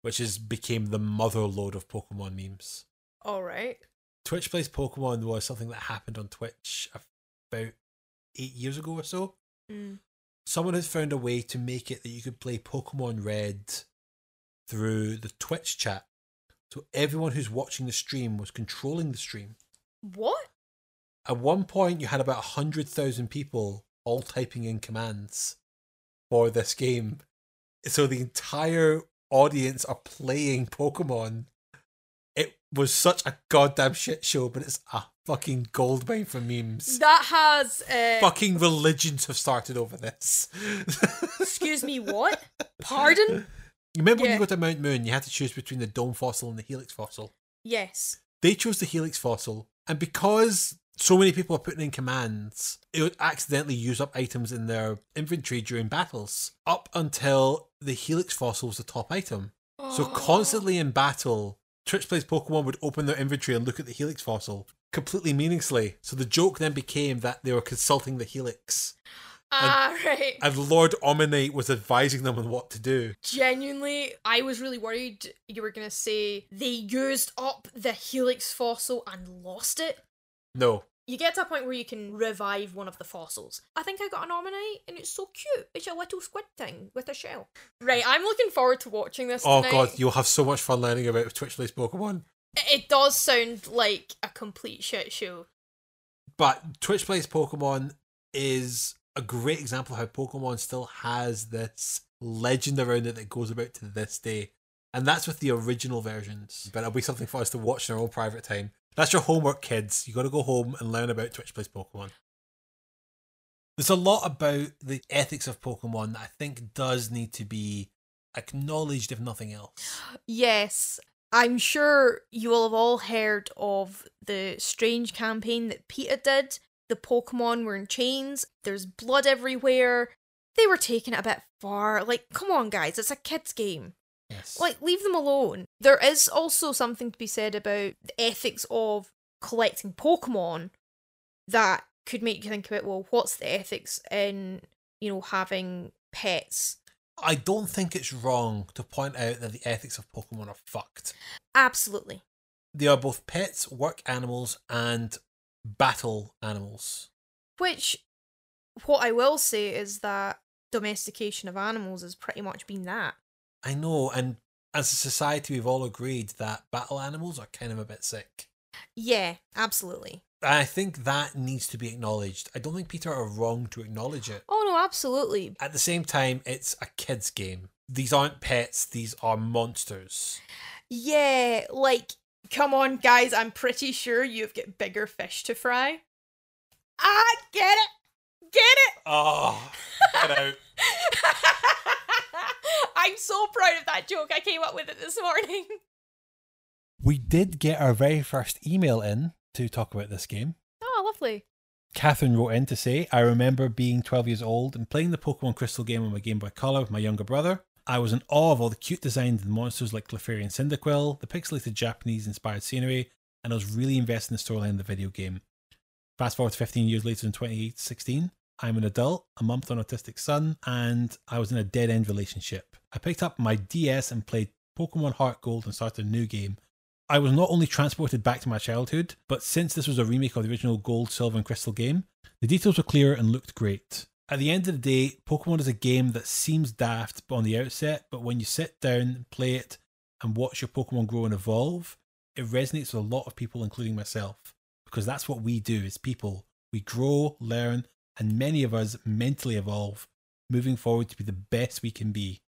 which has became the mother lode of Pokemon memes. All right. Twitch Plays Pokemon was something that happened on Twitch about eight years ago or so. Mm. Someone had found a way to make it that you could play Pokemon Red through the Twitch chat. So everyone who's watching the stream was controlling the stream. What? At one point, you had about 100,000 people all typing in commands for this game. So the entire audience are playing Pokemon. Was such a goddamn shit show, but it's a fucking goldmine for memes. That has. Uh, Fucking religions have started over this. Excuse me. What? Pardon? You remember when you go to Mount Moon, you had to choose between the dome fossil and the helix fossil? Yes. They chose the helix fossil, and because so many people are putting in commands, it would accidentally use up items in their inventory during battles, up until the helix fossil was the top item. So constantly in battle, Twitch Plays Pokemon would open their inventory and look at the helix fossil completely meaninglessly. So the joke then became that they were consulting the helix, Ah, right. and Lord Omanyte was advising them on what to do. Genuinely, I was really worried you were going to say they used up the Helix fossil and lost it. No, You get to a point where you can revive one of the fossils. I think I got an Omanyte and it's so cute. It's a little squid thing with a shell. Right, I'm looking forward to watching this. Oh tonight. god, you'll have so much fun learning about Twitch Plays Pokemon. It it does sound like a complete shit show. But Twitch Plays Pokemon is a great example of how Pokemon still has this legend around it that goes about to this day. And that's with the original versions. But it'll be something for us to watch in our own private time. That's your homework, kids. You gotta go home and learn about Twitch Plays Pokemon. There's a lot about the ethics of Pokemon that I think does need to be acknowledged, if nothing else. Yes, I'm sure you will have all heard of the strange campaign that PETA did. The Pokemon were in chains, there's blood everywhere. They were taking it a bit far. Like, come on, guys, it's a kid's game. Yes. Like, leave them alone. There is also something to be said about the ethics of collecting Pokemon that could make you think about, well, what's the ethics in, you know, having pets? I don't think it's wrong to point out that the ethics of Pokemon are fucked. Absolutely. They are both pets, work animals, and battle animals. Which, what I will say is that domestication of animals has pretty much been that. I know, and as a society, we've all agreed that battle animals are kind of a bit sick. Yeah, absolutely. I think that needs to be acknowledged. I don't think PETA are wrong to acknowledge it. Oh no, absolutely. At the same time, it's a kid's game. These aren't pets, these are monsters. Yeah, like, come on, guys, I'm pretty sure you've got bigger fish to fry. I get it. Get it? Oh, get out. I'm so proud of that joke. I came up with it this morning. We did get our very first email in to talk about this game. Oh, lovely. Catherine wrote in to say, I remember being 12 years old and playing the Pokemon Crystal game on my Game Boy Color with my younger brother. I was in awe of all the cute designs and monsters like Clefairy and Cyndaquil, the pixelated Japanese inspired scenery, and I was really invested in the storyline of the video game. Fast forward to 15 years later in 2016, I'm an adult, a mum to an autistic son, and I was in a dead end relationship. I picked up my DS and played Pokemon Heart Gold and started a new game. I was not only transported back to my childhood, but since this was a remake of the original Gold, Silver, and Crystal game, the details were clear and looked great. At the end of the day, Pokemon is a game that seems daft on the outset, but when you sit down, play it, and watch your Pokemon grow and evolve, it resonates with a lot of people, including myself, because that's what we do as people. We grow, learn, and many of us mentally evolve, moving forward to be the best we can be.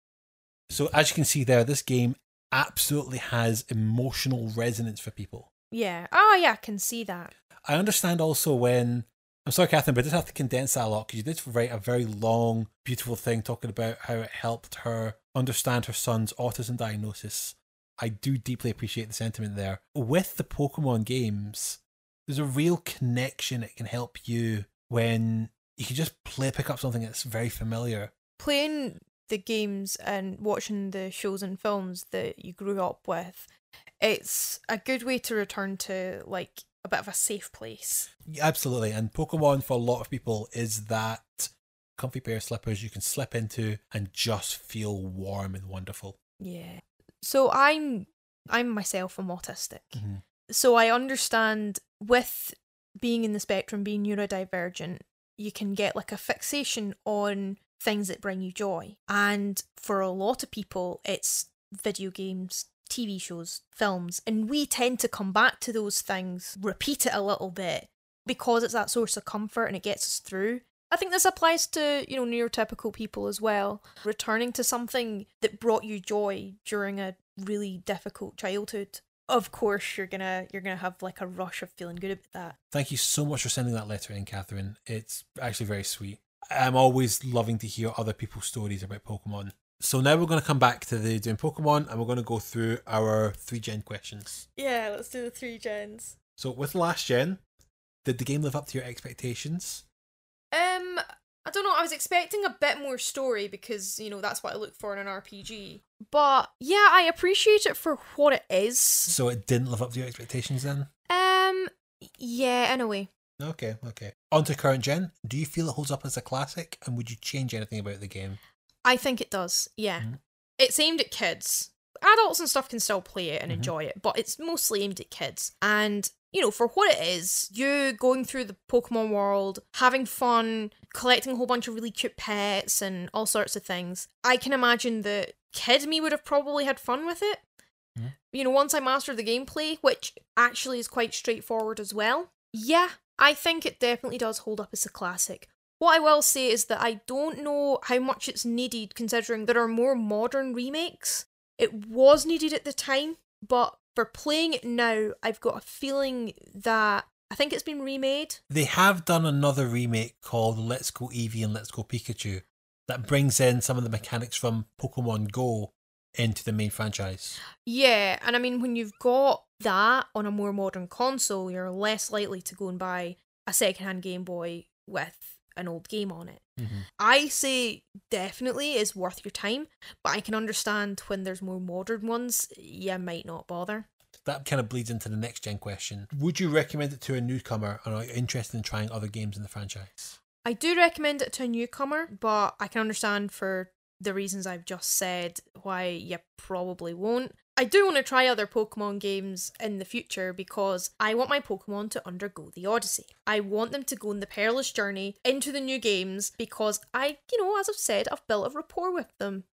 So, as you can see there, this game absolutely has emotional resonance for people. Yeah. Oh, yeah, I can see that. I understand also when I'm sorry, Catherine, but I did have to condense that a lot because you did write a very long, beautiful thing talking about how it helped her understand her son's autism diagnosis. I do deeply appreciate the sentiment there. With the Pokemon games, there's a real connection it can help you when you can just play pick up something that's very familiar. Playing the games and watching the shows and films that you grew up with, it's a good way to return to like a bit of a safe place. Yeah, Absolutely, and Pokemon for a lot of people is that comfy pair of slippers you can slip into and just feel warm and wonderful. Yeah. So I'm I'm myself I'm autistic. Mhm. So I understand with being in the spectrum, being neurodivergent, you can get like a fixation on things that bring you joy. And for a lot of people, it's video games, TV shows, films. And we tend to come back to those things, repeat it a little bit because it's that source of comfort and it gets us through. I think this applies to, you know, neurotypical people as well. Returning to something that brought you joy during a really difficult childhood. Of course you're gonna you're gonna have like a rush of feeling good about that. Thank you so much for sending that letter in, Catherine. It's actually very sweet. I'm always loving to hear other people's stories about Pokemon. So now we're going to come back to the doing Pokemon and we're going to go through our three gen questions. Yeah, let's do the three gens. So with last gen, did the game live up to your expectations? I don't know. I was expecting a bit more story because you know that's what I look for in an RPG. But yeah, I appreciate it for what it is. So it didn't live up to your expectations then? Um, yeah, in a way. Okay, okay. On to current gen. Do you feel it holds up as a classic and would you change anything about the game? I think it does. Yeah, Mhm. it's aimed at kids. Adults and stuff can still play it and Mhm. enjoy it, but it's mostly aimed at kids. And you know, for what it is, you going through the Pokemon world, having fun, collecting a whole bunch of really cute pets and all sorts of things. I can imagine that kid me would have probably had fun with it. Mhm. You know, once I mastered the gameplay, which actually is quite straightforward as well. Yeah, I think it definitely does hold up as a classic. What I will say is that I don't know how much it's needed considering there are more modern remakes. It was needed at the time, but for playing it now, I've got a feeling that I think it's been remade. They have done another remake called Let's Go Eevee and Let's Go Pikachu that mm. brings in some of the mechanics from Pokemon Go into the main franchise. Yeah, and I mean, when you've got that on a more modern console, you're less likely to go and buy a secondhand Game Boy with an old game on it. Mm-hmm. I say definitely is worth your time, but I can understand when there's more modern ones, you might not bother. That kind of bleeds into the next gen question. Would you recommend it to a newcomer or are you interested in trying other games in the franchise? I do recommend it to a newcomer, but I can understand for the reasons I've just said why you probably won't. I do want to try other Pokemon games in the future because I want my Pokemon to undergo the Odyssey. I want them to go on the perilous journey into the new games because I, you know, as I've said, I've built a rapport with them.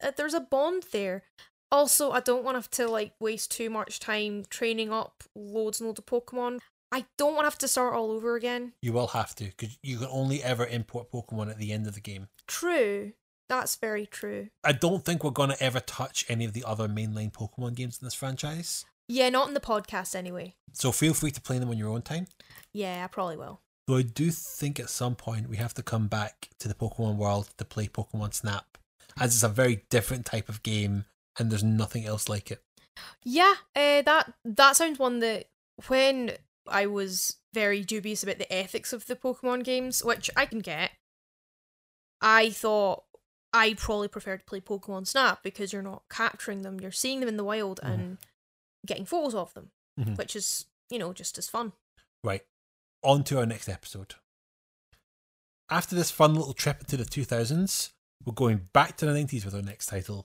Uh, There's a bond there. Also, I don't want to have to like waste too much time training up loads and loads of Pokemon. I don't want to have to start all over again. You will have to because you can only ever import Pokemon at the end of the game. True. That's very true. I don't think we're going to ever touch any of the other mainline Pokemon games in this franchise. Yeah, not in the podcast anyway. So feel free to play them on your own time. Yeah, I probably will. Though I do think at some point we have to come back to the Pokemon world to play Pokemon Snap, as it's a very different type of game and there's nothing else like it. Yeah, uh, that that sounds one that when I was very dubious about the ethics of the Pokemon games, which I can get, I thought I'd probably prefer to play Pokemon Snap because you're not capturing them, you're seeing them in the wild Mhm. and getting photos of them, Mhm. which is, you know, just as fun. Right, on to our next episode. After this fun little trip into the 2000s, we're going back to the 90s with our next title.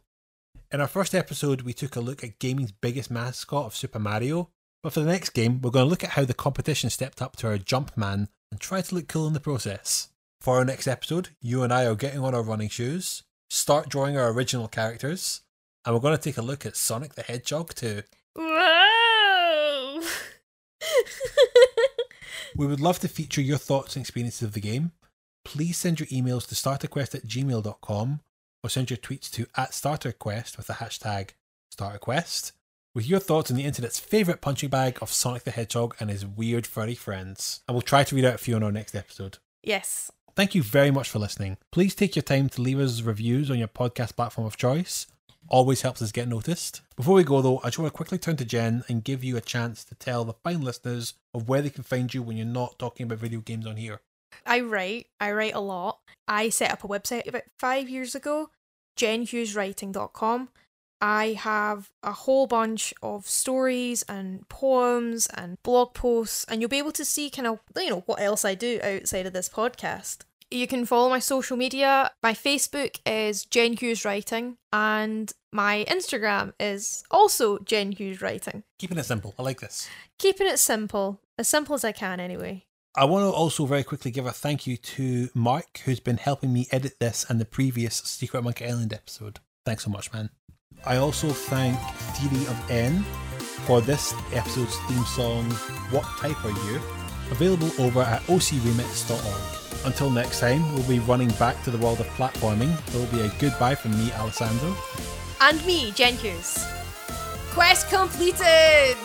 In our first episode, we took a look at gaming's biggest mascot of Super Mario, but for the next game, we're going to look at how the competition stepped up to our Jumpman and try to look cool in the process. For our next episode, you and I are getting on our running shoes, start drawing our original characters, and we're going to take a look at Sonic the Hedgehog too. Whoa! We would love to feature your thoughts and experiences of the game. Please send your emails to starterquest at gmail.com or send your tweets to at starterquest with the hashtag starterquest with your thoughts on the internet's favourite punching bag of Sonic the Hedgehog and his weird furry friends. And we'll try to read out a few on our next episode. yes. Thank you very much for listening. Please take your time to leave us reviews on your podcast platform of choice. Always helps us get noticed. Before we go though, I just want to quickly turn to Jen and give you a chance to tell the fine listeners of where they can find you when you're not talking about video games on here. I write. I write a lot. I set up a website about five years ago, jenhugheswriting.com. I have a whole bunch of stories and poems and blog posts, and you'll be able to see kind of, you know, what else I do outside of this podcast. You can follow my social media. My Facebook is Jen Hughes Writing, and my Instagram is also Jen Hughes Writing. Keeping it simple. I like this. Keeping it simple, as simple as I can anyway. I want to also very quickly give a thank you to Mark, who's been helping me edit this and the previous Secret Monkey Island episode. Thanks so much, man. I also thank Theory of N for this episode's theme song, What Type Are You? Available over at ocremix.org. Until next time, we'll be running back to the world of platforming. There will be a goodbye from me, Alessandro. And me, Jen Hughes. Quest completed!